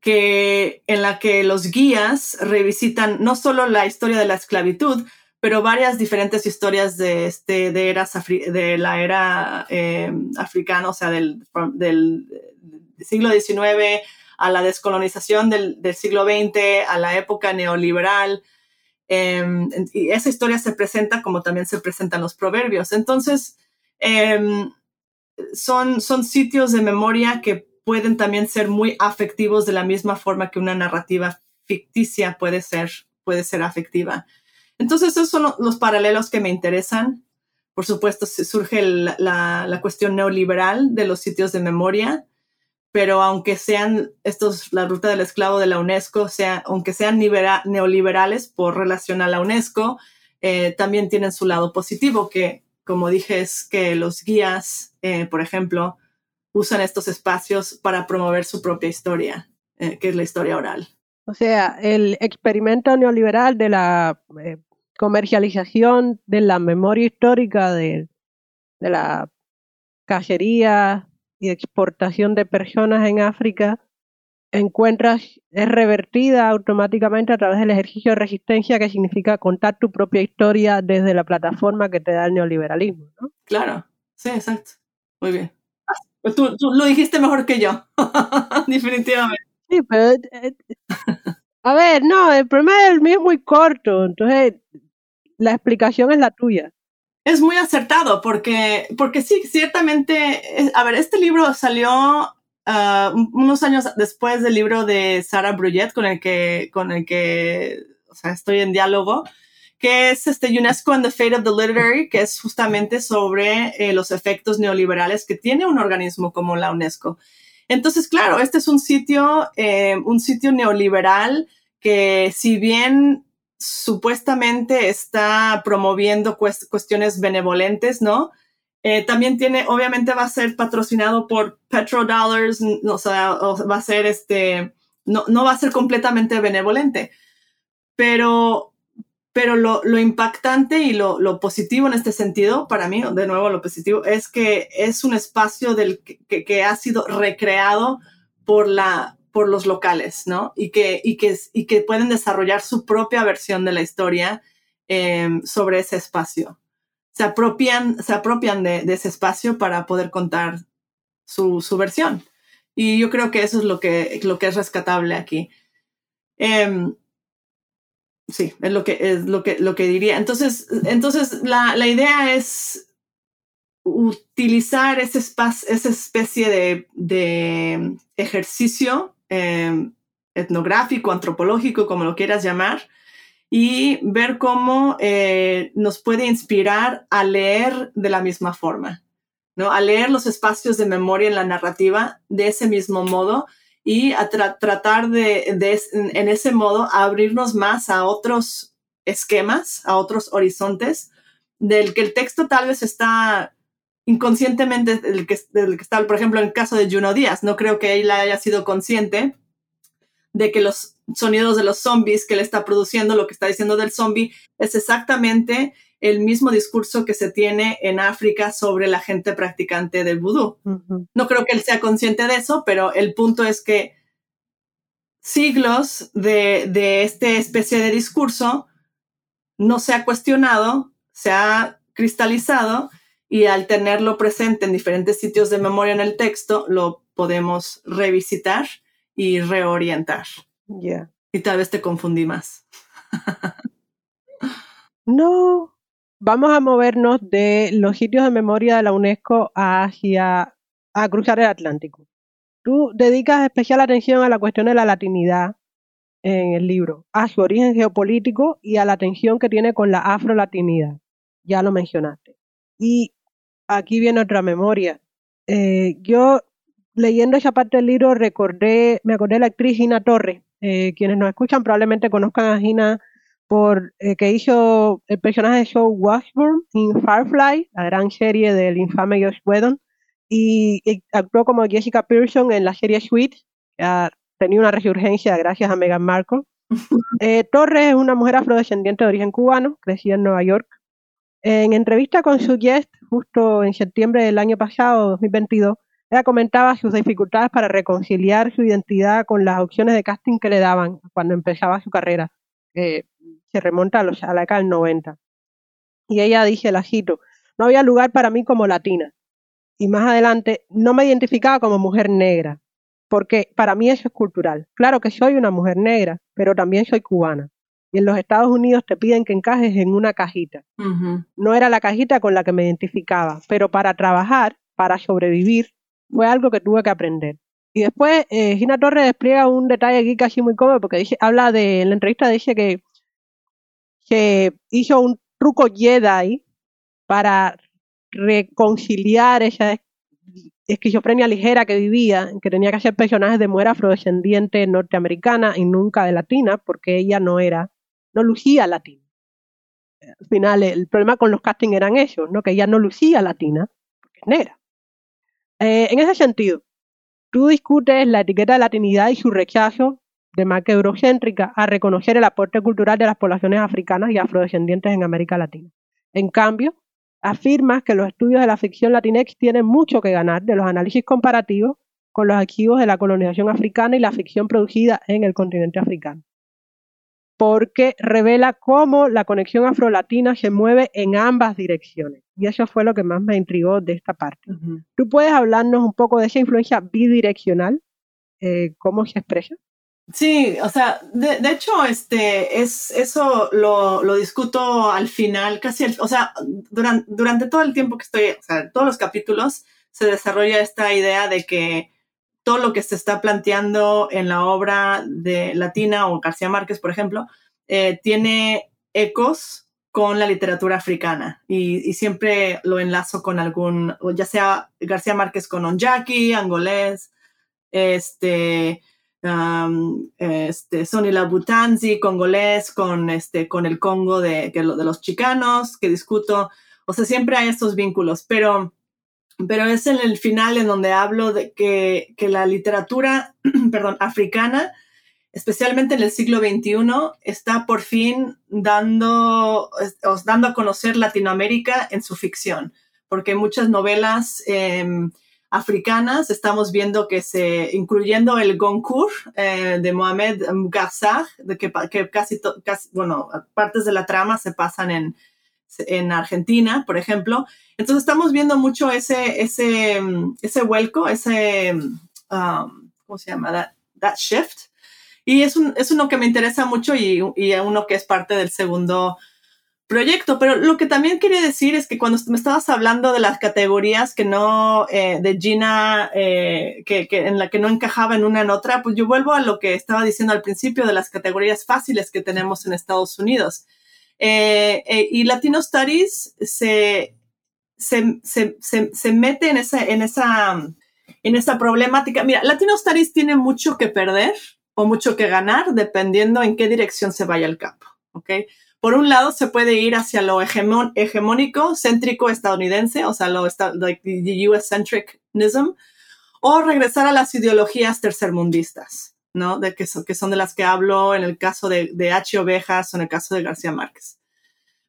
que, en la que los guías revisitan no solo la historia de la esclavitud, pero varias diferentes historias de, este, de, eras de la era em, africana, o sea, del, del siglo XIX a la descolonización del, siglo XX, a la época neoliberal. Em, y esa historia se presenta como también se presentan los proverbios. Entonces, em, son, son sitios de memoria que pueden también ser muy afectivos de la misma forma que una narrativa ficticia puede ser, puede ser afectiva. Entonces, esos son los paralelos que me interesan. Por supuesto, surge la, cuestión neoliberal de los sitios de memoria pero aunque sean estos, la ruta del esclavo de la UNESCO, sea, aunque sean neoliberales por relación a la UNESCO, eh, también tienen su lado positivo, que como dije es que los guías, eh, por ejemplo, usan estos espacios para promover su propia historia, eh, que es la historia oral. O sea, el experimento neoliberal de la comercialización de la memoria histórica de, la cajería y exportación de personas en África encuentras, es revertida automáticamente a través del ejercicio de resistencia que significa contar tu propia historia desde la plataforma que te da el neoliberalismo. Claro, sí, exacto. Muy bien. Pues tú, lo dijiste mejor que yo, definitivamente. Sí, pero... Eh, eh, a ver, no, el problema es el mío es muy corto, entonces la explicación es la tuya. Es muy acertado porque, porque sí, ciertamente, a ver, este libro salió ah, unos años después del libro de Sarah Bruyet con el que, con el que o sea, estoy en diálogo, que es este UNESCO and the Fate of the Literary, que es justamente sobre eh, los efectos neoliberales que tiene un organismo como la UNESCO. Entonces, claro, este es un sitio, eh, un sitio neoliberal que si bien supuestamente está promoviendo cuestiones benevolentes, ¿no? Eh, también tiene, obviamente va a ser patrocinado por petrodollars, o sea, va a ser este, no, no va a ser completamente benevolente, pero, pero lo, lo impactante y lo, lo, positivo en este sentido, para mí, de nuevo lo positivo, es que es un espacio del que, que ha sido recreado por la, por los locales, ¿no? Y que, y que, y que pueden desarrollar su propia versión de la historia em, sobre ese espacio. Se apropian, se apropian de, ese espacio para poder contar su, versión. Y yo creo que eso es lo que, lo que es rescatable aquí. Em, sí, es lo que, es lo que, lo que diría. Entonces, entonces la, idea es utilizar ese espacio, esa especie de, de ejercicio Em, etnográfico, antropológico, como lo quieras llamar, y ver cómo eh, nos puede inspirar a leer de la misma forma, ¿no? A leer los espacios de memoria en la narrativa de ese mismo modo y a tratar de, en ese modo, abrirnos más a otros esquemas, a otros horizontes, del que el texto tal vez está inconscientemente del que, del que está, por ejemplo, en el caso de Juno Díaz, no creo que él haya sido consciente de que los sonidos de los zombies que él está produciendo, lo que está diciendo del zombie, es exactamente el mismo discurso que se tiene en África sobre la gente practicante del vudú. No creo que él sea consciente de eso, pero el punto es que siglos de, de esta especie de discurso no se ha cuestionado, se ha cristalizado y al tenerlo presente en diferentes sitios de memoria en el texto, lo podemos revisitar y reorientar. Ya. Y tal vez te confundí más. No, vamos a movernos de los sitios de memoria de la UNESCO hacia a cruzar el Atlántico. Tú dedicas especial atención a la cuestión de la latinidad en el libro, a su origen geopolítico y a la tensión que tiene con la afrolatinidad. Ya lo mencionaste. Y aquí viene otra memoria. Eh, yo leyendo esa parte del libro recordé, me acordé de la actriz Gina Torres. Eh, quienes nos escuchan probablemente conozcan a Gina por eh, que hizo el personaje de Joe Washburn en Firefly, la gran serie del infame Josh Whedon, y, actuó como Jessica Pearson en la serie Sweet, que ha tenido una resurgencia gracias a Meghan Markle. Eh, Torres es una mujer afrodescendiente de origen cubano, crecida en Nueva York. En entrevista con su guest, justo en septiembre del año pasado, 2022, ella comentaba sus dificultades para reconciliar su identidad con las opciones de casting que le daban cuando empezaba su carrera, que se remonta a, los, a la década del 90. Y ella dice, la cito, no había lugar para mí como latina. Y más adelante, no me identificaba como mujer negra, porque para mí eso es cultural. Claro que soy una mujer negra, pero también soy cubana. Y en los Estados Unidos te piden que encajes en una cajita. No era la cajita con la que me identificaba, pero para trabajar, para sobrevivir, fue algo que tuve que aprender. Y después eh, Gina Torres despliega un detalle aquí casi muy cómodo porque dice, habla de, en la entrevista dice que, que hizo un truco Jedi para reconciliar esa esquizofrenia ligera que vivía, que tenía que hacer personajes de mujer afrodescendiente norteamericana y nunca de latina, porque ella no era, no lucía latina. Al final, el problema con los castings eran esos, ¿no? que ella no lucía latina, porque es negra. Eh, en ese sentido, tú discutes la etiqueta de latinidad y su rechazo de marca eurocéntrica a reconocer el aporte cultural de las poblaciones africanas y afrodescendientes en América Latina. En cambio, afirmas que los estudios de la ficción latinex tienen mucho que ganar de los análisis comparativos con los archivos de la colonización africana y la ficción producida en el continente africano porque revela cómo la conexión afrolatina se mueve en ambas direcciones. Y eso fue lo que más me intrigó de esta parte. ¿Tú puedes hablarnos un poco de esa influencia bidireccional? Eh, ¿Cómo se expresa? Sí, o sea, de, hecho, este, es, eso lo, lo, discuto al final, casi, o sea, durante, durante todo el tiempo que estoy, o sea, todos los capítulos se desarrolla esta idea de que todo lo que se está planteando en la obra de Latina o García Márquez, por ejemplo, eh, tiene ecos con la literatura africana y, siempre lo enlazo con algún, ya sea García Márquez con Onjaki, angolés, este, um, este, Sonny Labutanzi, congolés, con, este, con el Congo de, de los chicanos, que discuto, o sea, siempre hay estos vínculos, pero pero es en el final en donde hablo de que, la literatura, perdón, africana, especialmente en el siglo XXI, está por fin dando, dando a conocer Latinoamérica en su ficción, porque muchas novelas em, africanas estamos viendo que se, incluyendo el Goncourt eh, de Mohamed Garzag, de que, que casi, casi, bueno, partes de la trama se pasan en, en Argentina, por ejemplo. Entonces estamos viendo mucho ese, ese, ese vuelco, ese, um, ¿cómo se llama? That, shift. Y es, un, es uno que me interesa mucho y, y uno que es parte del segundo proyecto. Pero lo que también quería decir es que cuando me estabas hablando de las categorías que no, eh, de Gina, eh, que, que, en la que no encajaba en una en otra, pues yo vuelvo a lo que estaba diciendo al principio de las categorías fáciles que tenemos en Estados Unidos. Eh, eh, y Latino Studies se, se, se, se, mete en esa, en, esa, en esa problemática. Mira, Latino Studies tiene mucho que perder o mucho que ganar dependiendo en qué dirección se vaya el campo. ¿okay? Por un lado, se puede ir hacia lo hegemónico, céntrico estadounidense, o sea, lo like the US-centricism, o regresar a las ideologías tercermundistas. ¿no? De que, son, de las que hablo en el caso de, de H. Ovejas o en el caso de García Márquez.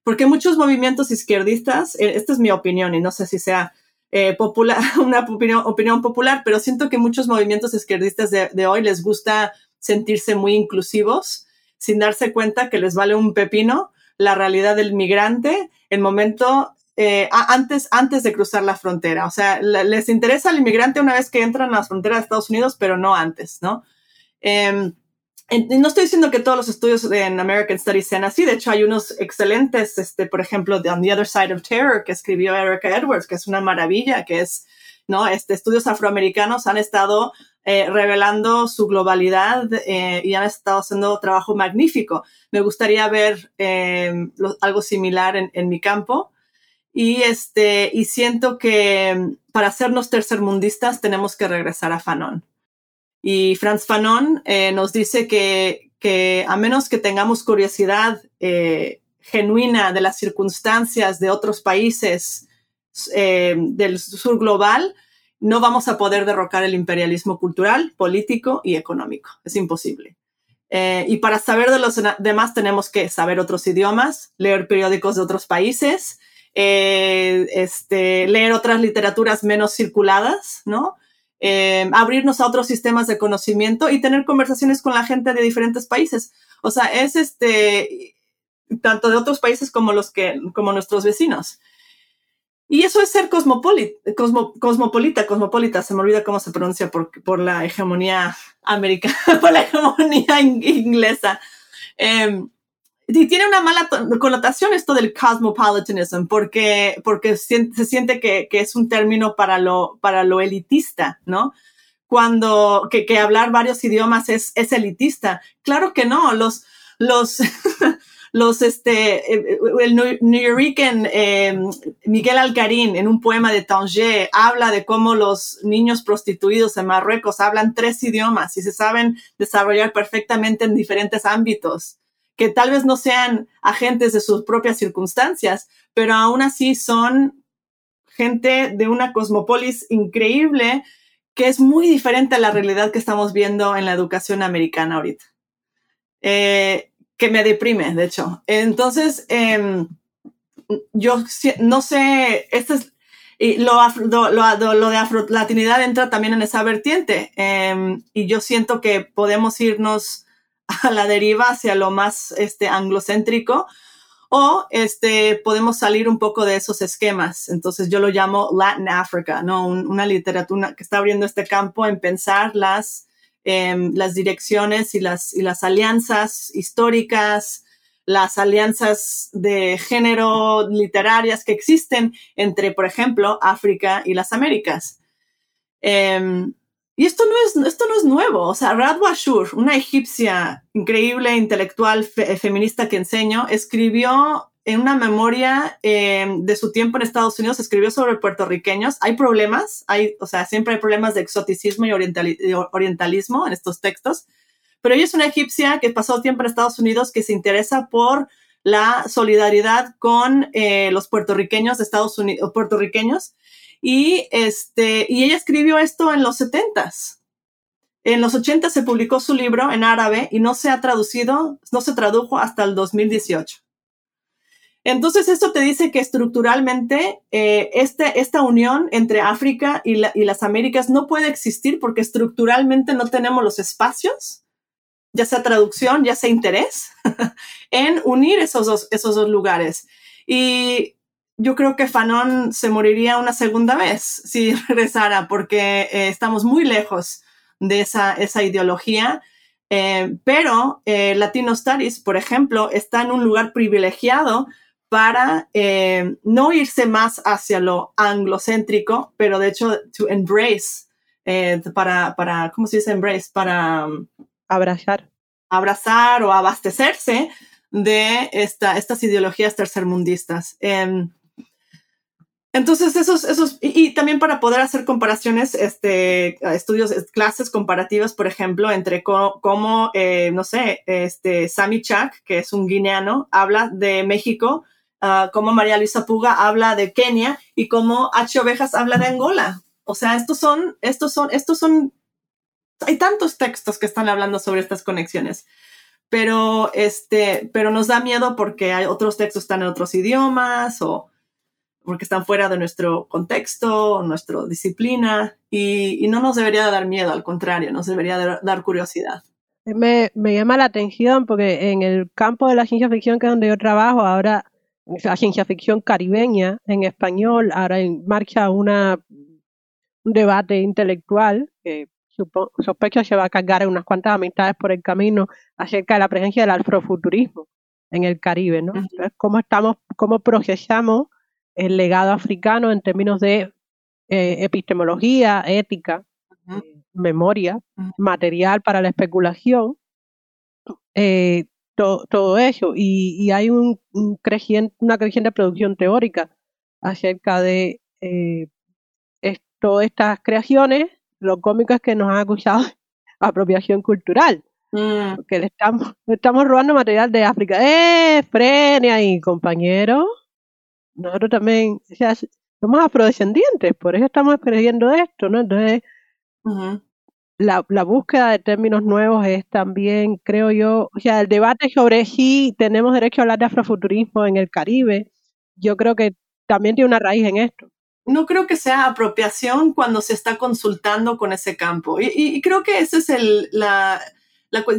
Porque muchos movimientos izquierdistas, eh, esta es mi opinión y no sé si sea eh, popular, una opinión, popular, pero siento que muchos movimientos izquierdistas de hoy les gusta sentirse muy inclusivos sin darse cuenta que les vale un pepino la realidad del migrante, el momento eh, antes, antes de cruzar la frontera. O sea, les interesa al inmigrante una vez que entran a la frontera de Estados Unidos, pero no antes, ¿no? Em, no estoy diciendo que todos los estudios en American Studies sean así. De hecho, hay unos excelentes, este, por ejemplo, de On the Other Side of Terror, que escribió Erica Edwards, que es una maravilla, que es, ¿no? Este, estudios afroamericanos han estado eh, revelando su globalidad eh, y han estado haciendo trabajo magnífico. Me gustaría ver eh, algo similar en, mi campo. Y, este, y siento que para hacernos tercermundistas tenemos que regresar a Fanon. Y Franz Fanon nos dice que, que, a menos que tengamos curiosidad genuina de las circunstancias de otros países del sur global, no vamos a poder derrocar el imperialismo cultural, político y económico. Es imposible. Eh, y para saber de los demás tenemos que saber otros idiomas, leer periódicos de otros países, eh, este, leer otras literaturas menos circuladas, ¿no? Eh, abrirnos a otros sistemas de conocimiento y tener conversaciones con la gente de diferentes países. O sea, es este, tanto de otros países como los que, como nuestros vecinos. Y eso es ser cosmopolita, cosmopolita, cosmopolita, se me olvida cómo se pronuncia por, por la hegemonía americana, por la hegemonía inglesa. Em, y tiene una mala connotación esto del cosmopolitanism, porque, porque se, siente que, que, es un término para lo, para lo elitista, ¿no? Cuando que, que hablar varios idiomas es, es elitista. Claro que no, los, los, los, este, eh, el New eh, Miguel Alcarín en un poema de Tanger habla de cómo los niños prostituidos en Marruecos hablan tres idiomas y se saben desarrollar perfectamente en diferentes ámbitos, que tal vez no sean agentes de sus propias circunstancias, pero aún así son gente de una cosmopolis increíble que es muy diferente a la realidad que estamos viendo en la educación americana ahorita. Eh, que me deprime, de hecho. Entonces, em, yo no sé, este es, y lo, lo, lo, de afro-latinidad entra también en esa vertiente. Em, y yo siento que podemos irnos a la deriva hacia lo más este, anglocéntrico o este, podemos salir un poco de esos esquemas. Entonces yo lo llamo Latin Africa, ¿no? una literatura que está abriendo este campo en pensar las Em, las direcciones y las, y las alianzas históricas, las alianzas de género literarias que existen entre, por ejemplo, África y las Américas. Em, y esto no, es, esto no es nuevo. O sea, Radwa Ashur, una egipcia increíble, intelectual, feminista que enseño, escribió en una memoria em, de su tiempo en Estados Unidos, escribió sobre puertorriqueños. Hay problemas, hay, o sea, siempre hay problemas de exoticismo y orientalismo en estos textos, pero ella es una egipcia que pasó tiempo en Estados Unidos que se interesa por la solidaridad con eh, los puertorriqueños de Estados Unidos, puertorriqueños, y, este, y ella escribió esto en los 70s. En los 80 se publicó su libro en árabe y no se ha traducido, no se tradujo hasta el 2018. Entonces, esto te dice que estructuralmente eh, este, esta unión entre África y, las Américas no puede existir porque estructuralmente no tenemos los espacios, ya sea traducción, ya sea interés, en unir esos dos, esos dos lugares. Y yo creo que Fanon se moriría una segunda vez si regresara porque eh, estamos muy lejos de esa, esa ideología. Eh, pero Latino Studies, por ejemplo, está en un lugar privilegiado para eh, no irse más hacia lo anglocéntrico, pero de hecho, to embrace, eh, para, para, ¿cómo se dice embrace? Para um, abrazar. Abrazar o abastecerse de esta, estas ideologías tercermundistas. Em, entonces, esos, esos, y, también para poder hacer comparaciones, este, estudios, clases comparativas, por ejemplo, entre cómo, eh, no sé, este, Sami Chak, que es un guineano, habla de México Ah, como María Luisa Puga habla de Kenia y como H. Ovejas habla de Angola. O sea, estos son, estos son, estos son, hay tantos textos que están hablando sobre estas conexiones, pero este, pero nos da miedo porque hay otros textos están en otros idiomas o porque están fuera de nuestro contexto, nuestra disciplina, y, no nos debería dar miedo, al contrario, nos debería dar curiosidad. Me, me llama la atención porque en el campo de la ciencia ficción, que es donde yo trabajo, ahora la ciencia ficción caribeña en español, ahora en marcha una, un debate intelectual que sospecho se va a cargar unas cuantas amistades por el camino acerca de la presencia del afrofuturismo en el Caribe, ¿no? Entonces, cómo estamos, cómo procesamos el legado africano en términos de eh, epistemología, ética, eh, memoria, material para la especulación, eh, todo eso. Y, hay un, creciente, una creciente producción teórica acerca de todas estas creaciones. Lo cómico es que nos han acusado de apropiación cultural. Mm. Que le estamos, le estamos robando material de África. ¡Eh! Frene ahí, compañero. Nosotros también, o sea, somos afrodescendientes, por eso estamos aprendiendo esto, ¿no? Entonces, la, la búsqueda de términos nuevos es también, creo yo, o sea, el debate sobre si tenemos derecho a hablar de afrofuturismo en el Caribe, yo creo que también tiene una raíz en esto no creo que sea apropiación cuando se está consultando con ese campo. Y, creo que ese es el, la,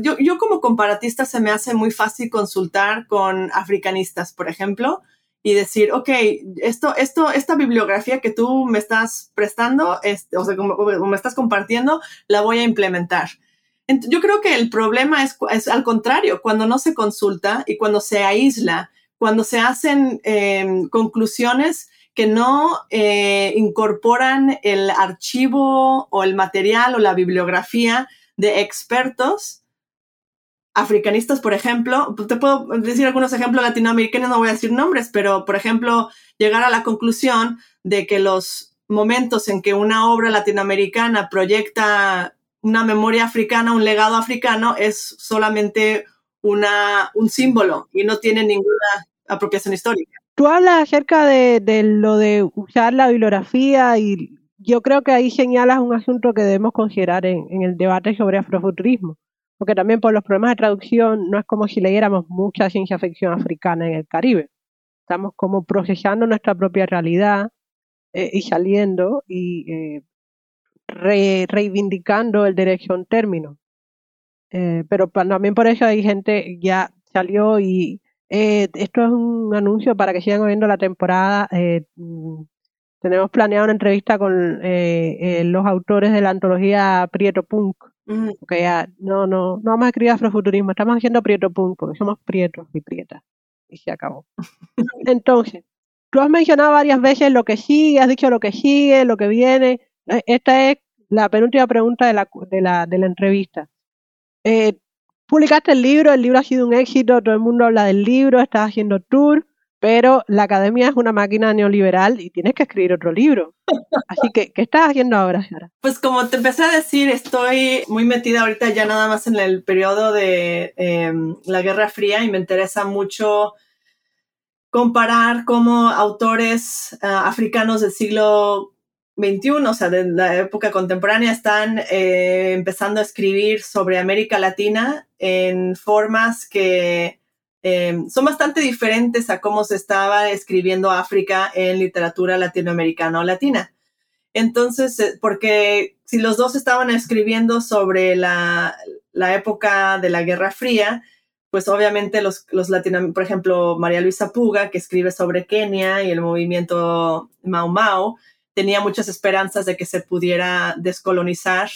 yo, yo, como comparatista se me hace muy fácil consultar con africanistas, por ejemplo, y decir, ok, esto, esto, esta bibliografía que tú me estás prestando, este, o sea, como, me estás compartiendo, la voy a implementar. Yo creo que el problema es, es al contrario, cuando no se consulta y cuando se aísla, cuando se hacen em, conclusiones que no eh, incorporan el archivo o el material o la bibliografía de expertos africanistas, por ejemplo, te puedo decir algunos ejemplos latinoamericanos, no voy a decir nombres, pero por ejemplo, llegar a la conclusión de que los momentos en que una obra latinoamericana proyecta una memoria africana, un legado africano, es solamente una, un símbolo y no tiene ninguna apropiación histórica. Tú hablas acerca de, lo de usar la bibliografía y yo creo que ahí señalas un asunto que debemos considerar en, el debate sobre afrofuturismo, porque también por los problemas de traducción no es como si leyéramos mucha ciencia ficción africana en el Caribe. Estamos como procesando nuestra propia realidad eh, y saliendo y eh, reivindicando el derecho a un término. Eh, pero también por eso hay gente ya salió y esto es un anuncio para que sigan viendo la temporada. Mm, tenemos planeado una entrevista con los autores de la antología Prieto Punk. Porque ya no, no, no vamos a escribir afrofuturismo, estamos haciendo Prieto Punk porque somos prietos y prietas. Y se acabó. Entonces, tú has mencionado varias veces lo que sigue, has dicho lo que sigue, lo que viene. Esta es la penúltima pregunta de la, de la, de la entrevista. Eh, publicaste el libro, el libro ha sido un éxito, todo el mundo habla del libro, estás haciendo tour, pero la academia es una máquina neoliberal y tienes que escribir otro libro. Así que, ¿qué estás haciendo ahora, Sara? Pues como te empecé a decir, estoy muy metida ahorita ya nada más en el periodo de em, la Guerra Fría y me interesa mucho comparar cómo autores ah, africanos del siglo 21, o sea, de la época contemporánea, están eh, empezando a escribir sobre América Latina en formas que eh, son bastante diferentes a cómo se estaba escribiendo África en literatura latinoamericana o latina. Entonces, eh, porque si los dos estaban escribiendo sobre la, la época de la Guerra Fría, pues obviamente los, los por ejemplo, María Luisa Puga, que escribe sobre Kenia y el movimiento Mau Mau, tenía muchas esperanzas de que se pudiera descolonizar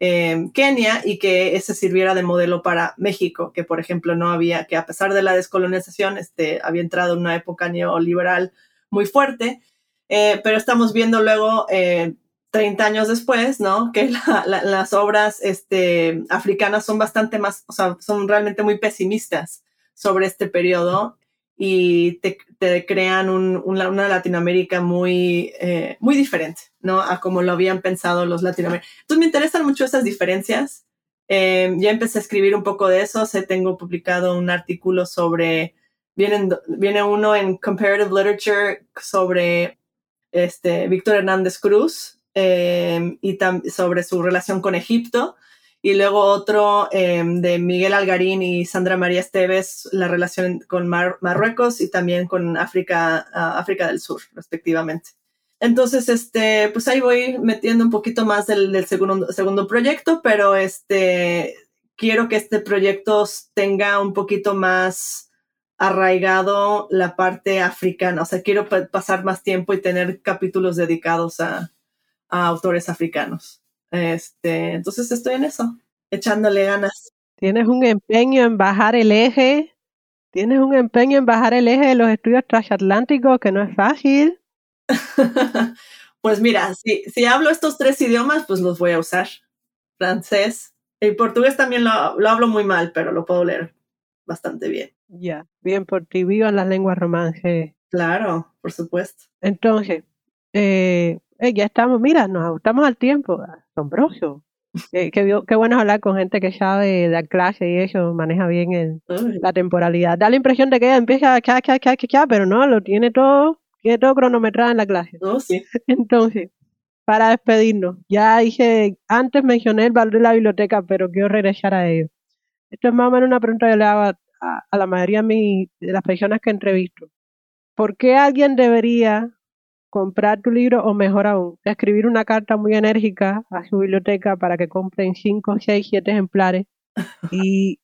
eh, Kenia y que ese sirviera de modelo para México, que por ejemplo no había, que a pesar de la descolonización, este, había entrado en una época neoliberal muy fuerte, eh, pero estamos viendo luego, 30 eh, años después, ¿no? Que las obras este, africanas son bastante más, o sea, son realmente muy pesimistas sobre este periodo y te, crean una Latinoamérica muy, eh, muy diferente, ¿no? A como lo habían pensado los latinoamericanos. Entonces me interesan mucho esas diferencias. Em, ya empecé a escribir un poco de eso. Se tengo publicado un artículo sobre, viene, viene uno en Comparative Literature sobre este, Víctor Hernández Cruz em, y sobre su relación con Egipto y luego otro em, de Miguel Algarín y Sandra María Esteves, la relación con Marruecos y también con África, África del Sur, respectivamente. Entonces, este, pues ahí voy metiendo un poquito más del, segundo, segundo proyecto, pero este, quiero que este proyecto tenga un poquito más arraigado la parte africana. O sea, quiero pasar más tiempo y tener capítulos dedicados a, autores africanos. Este, entonces estoy en eso, echándole ganas. Tienes un empeño en bajar el eje, tienes un empeño en bajar el eje de los estudios transatlánticos, que no es fácil. pues mira, si, si hablo estos tres idiomas, pues los voy a usar. Francés, y portugués también lo, lo hablo muy mal, pero lo puedo leer bastante bien. Ya, bien por ti, vivan las lenguas romances. Claro, por supuesto. Entonces, eh, eh, ya estamos, mira, nos ajustamos al tiempo, asombroso. Eh, qué, qué, bueno hablar con gente que sabe la clase y eso, maneja bien el, la temporalidad. Da la impresión de que empieza a cha, cha, cha, cha, pero no, lo tiene todo, tiene todo cronometrado en la clase. Oh, sí. Entonces, para despedirnos, ya dije, antes mencioné el valor de la biblioteca, pero quiero regresar a ello. Esto es más o menos una pregunta que le hago a, la mayoría de, las personas que entrevisto. ¿Por qué alguien debería comprar tu libro o mejor aún, escribir una carta muy enérgica a su biblioteca para que compren 5, 6, 7 ejemplares y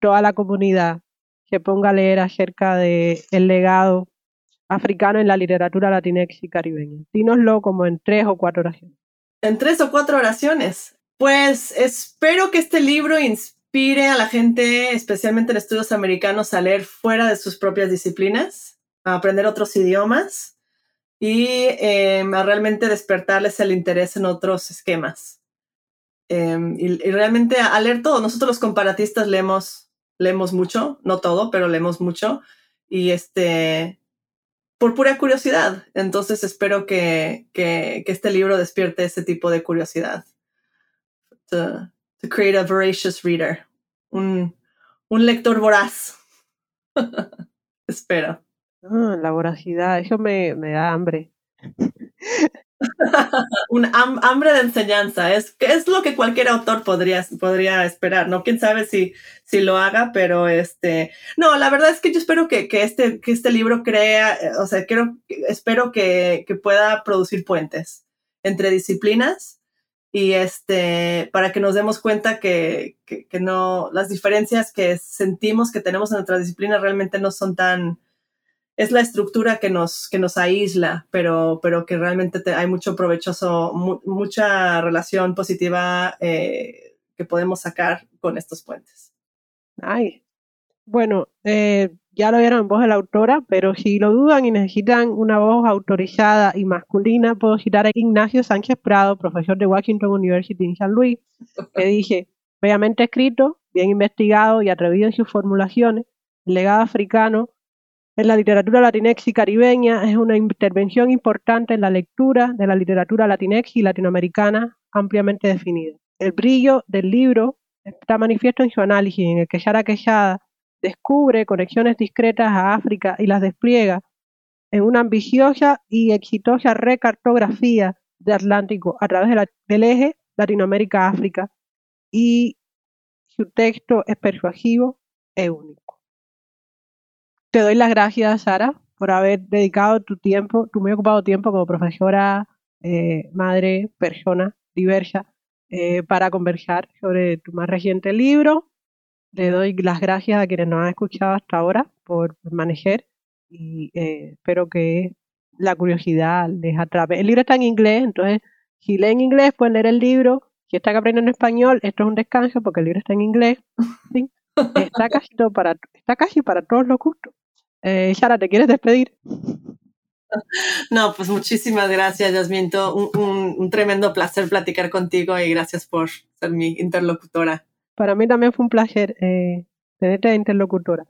toda la comunidad se ponga a leer acerca del el legado africano en la literatura latinex y caribeña. Dínoslo como en tres o cuatro oraciones. En tres o cuatro oraciones. Pues espero que este libro inspire a la gente, especialmente en estudios americanos, a leer fuera de sus propias disciplinas, a aprender otros idiomas y em, a realmente despertarles el interés en otros esquemas. Em, y, realmente a, leer todo. Nosotros los comparatistas leemos, leemos mucho, no todo, pero leemos mucho. Y este, por pura curiosidad. Entonces espero que, que, que, este libro despierte ese tipo de curiosidad to create a voracious reader, un, un lector voraz. Espero. Ah, la voracidad, eso me, me da hambre. un hambre de enseñanza, es, es lo que cualquier autor podría, podría esperar, ¿no? Quién sabe si, si lo haga, pero este, no, la verdad es que yo espero que, que este, que este libro crea, eh, o sea, quiero, espero que, que pueda producir puentes entre disciplinas y este, para que nos demos cuenta que, que, no, las diferencias que sentimos que tenemos en nuestra disciplina realmente no son tan, es la estructura que nos, que nos aísla, pero, pero que realmente hay mucho provechoso, mucha relación positiva eh, que podemos sacar con estos puentes. Ay, bueno, eh, ya lo vieron en voz de la autora, pero si lo dudan y necesitan una voz autorizada y masculina, puedo citar a Ignacio Sánchez Prado, profesor de Washington University en San Luis, que dije, obviamente escrito, bien investigado y atrevido en sus formulaciones, el legado africano en la literatura latinex y caribeña es una intervención importante en la lectura de la literatura latinex y latinoamericana ampliamente definida. El brillo del libro está manifiesto en su análisis, en el que Sara Quesada descubre conexiones discretas a África y las despliega en una ambiciosa y exitosa recartografía de Atlántico a través del eje Latinoamérica-África y su texto es persuasivo e único. Te doy las gracias, Sara, por haber dedicado tu tiempo, tu muy ocupado tiempo como profesora, eh, madre, persona diversa, eh, para conversar sobre tu más reciente libro le doy las gracias a quienes nos han escuchado hasta ahora por permanecer y eh, espero que la curiosidad les atrape. El libro está en inglés, entonces si leen inglés pueden leer el libro. Si están aprendiendo en español, esto es un descanso porque el libro está en inglés. Está, casi para, está casi para todos los gustos. Eh, ¿te quieres despedir? No, pues muchísimas gracias, Yasmin. Un, un tremendo placer platicar contigo y gracias por ser mi interlocutora. Para mí también fue un placer eh, tenerte de interlocutora.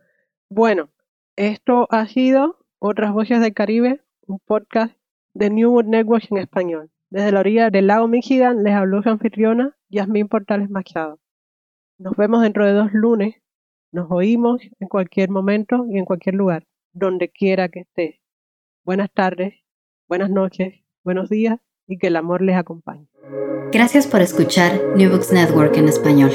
Bueno, esto ha sido Otras Voces del Caribe, un podcast de New World Network en español. Desde la orilla del lago Michigan les habló su anfitriona, Yasmín Portales Machado. Nos vemos dentro de dos lunes. Nos oímos en cualquier momento y en cualquier lugar, donde quiera que estés. Buenas tardes, buenas noches, buenos días y que el amor les acompañe. Gracias por escuchar New Books Network en español.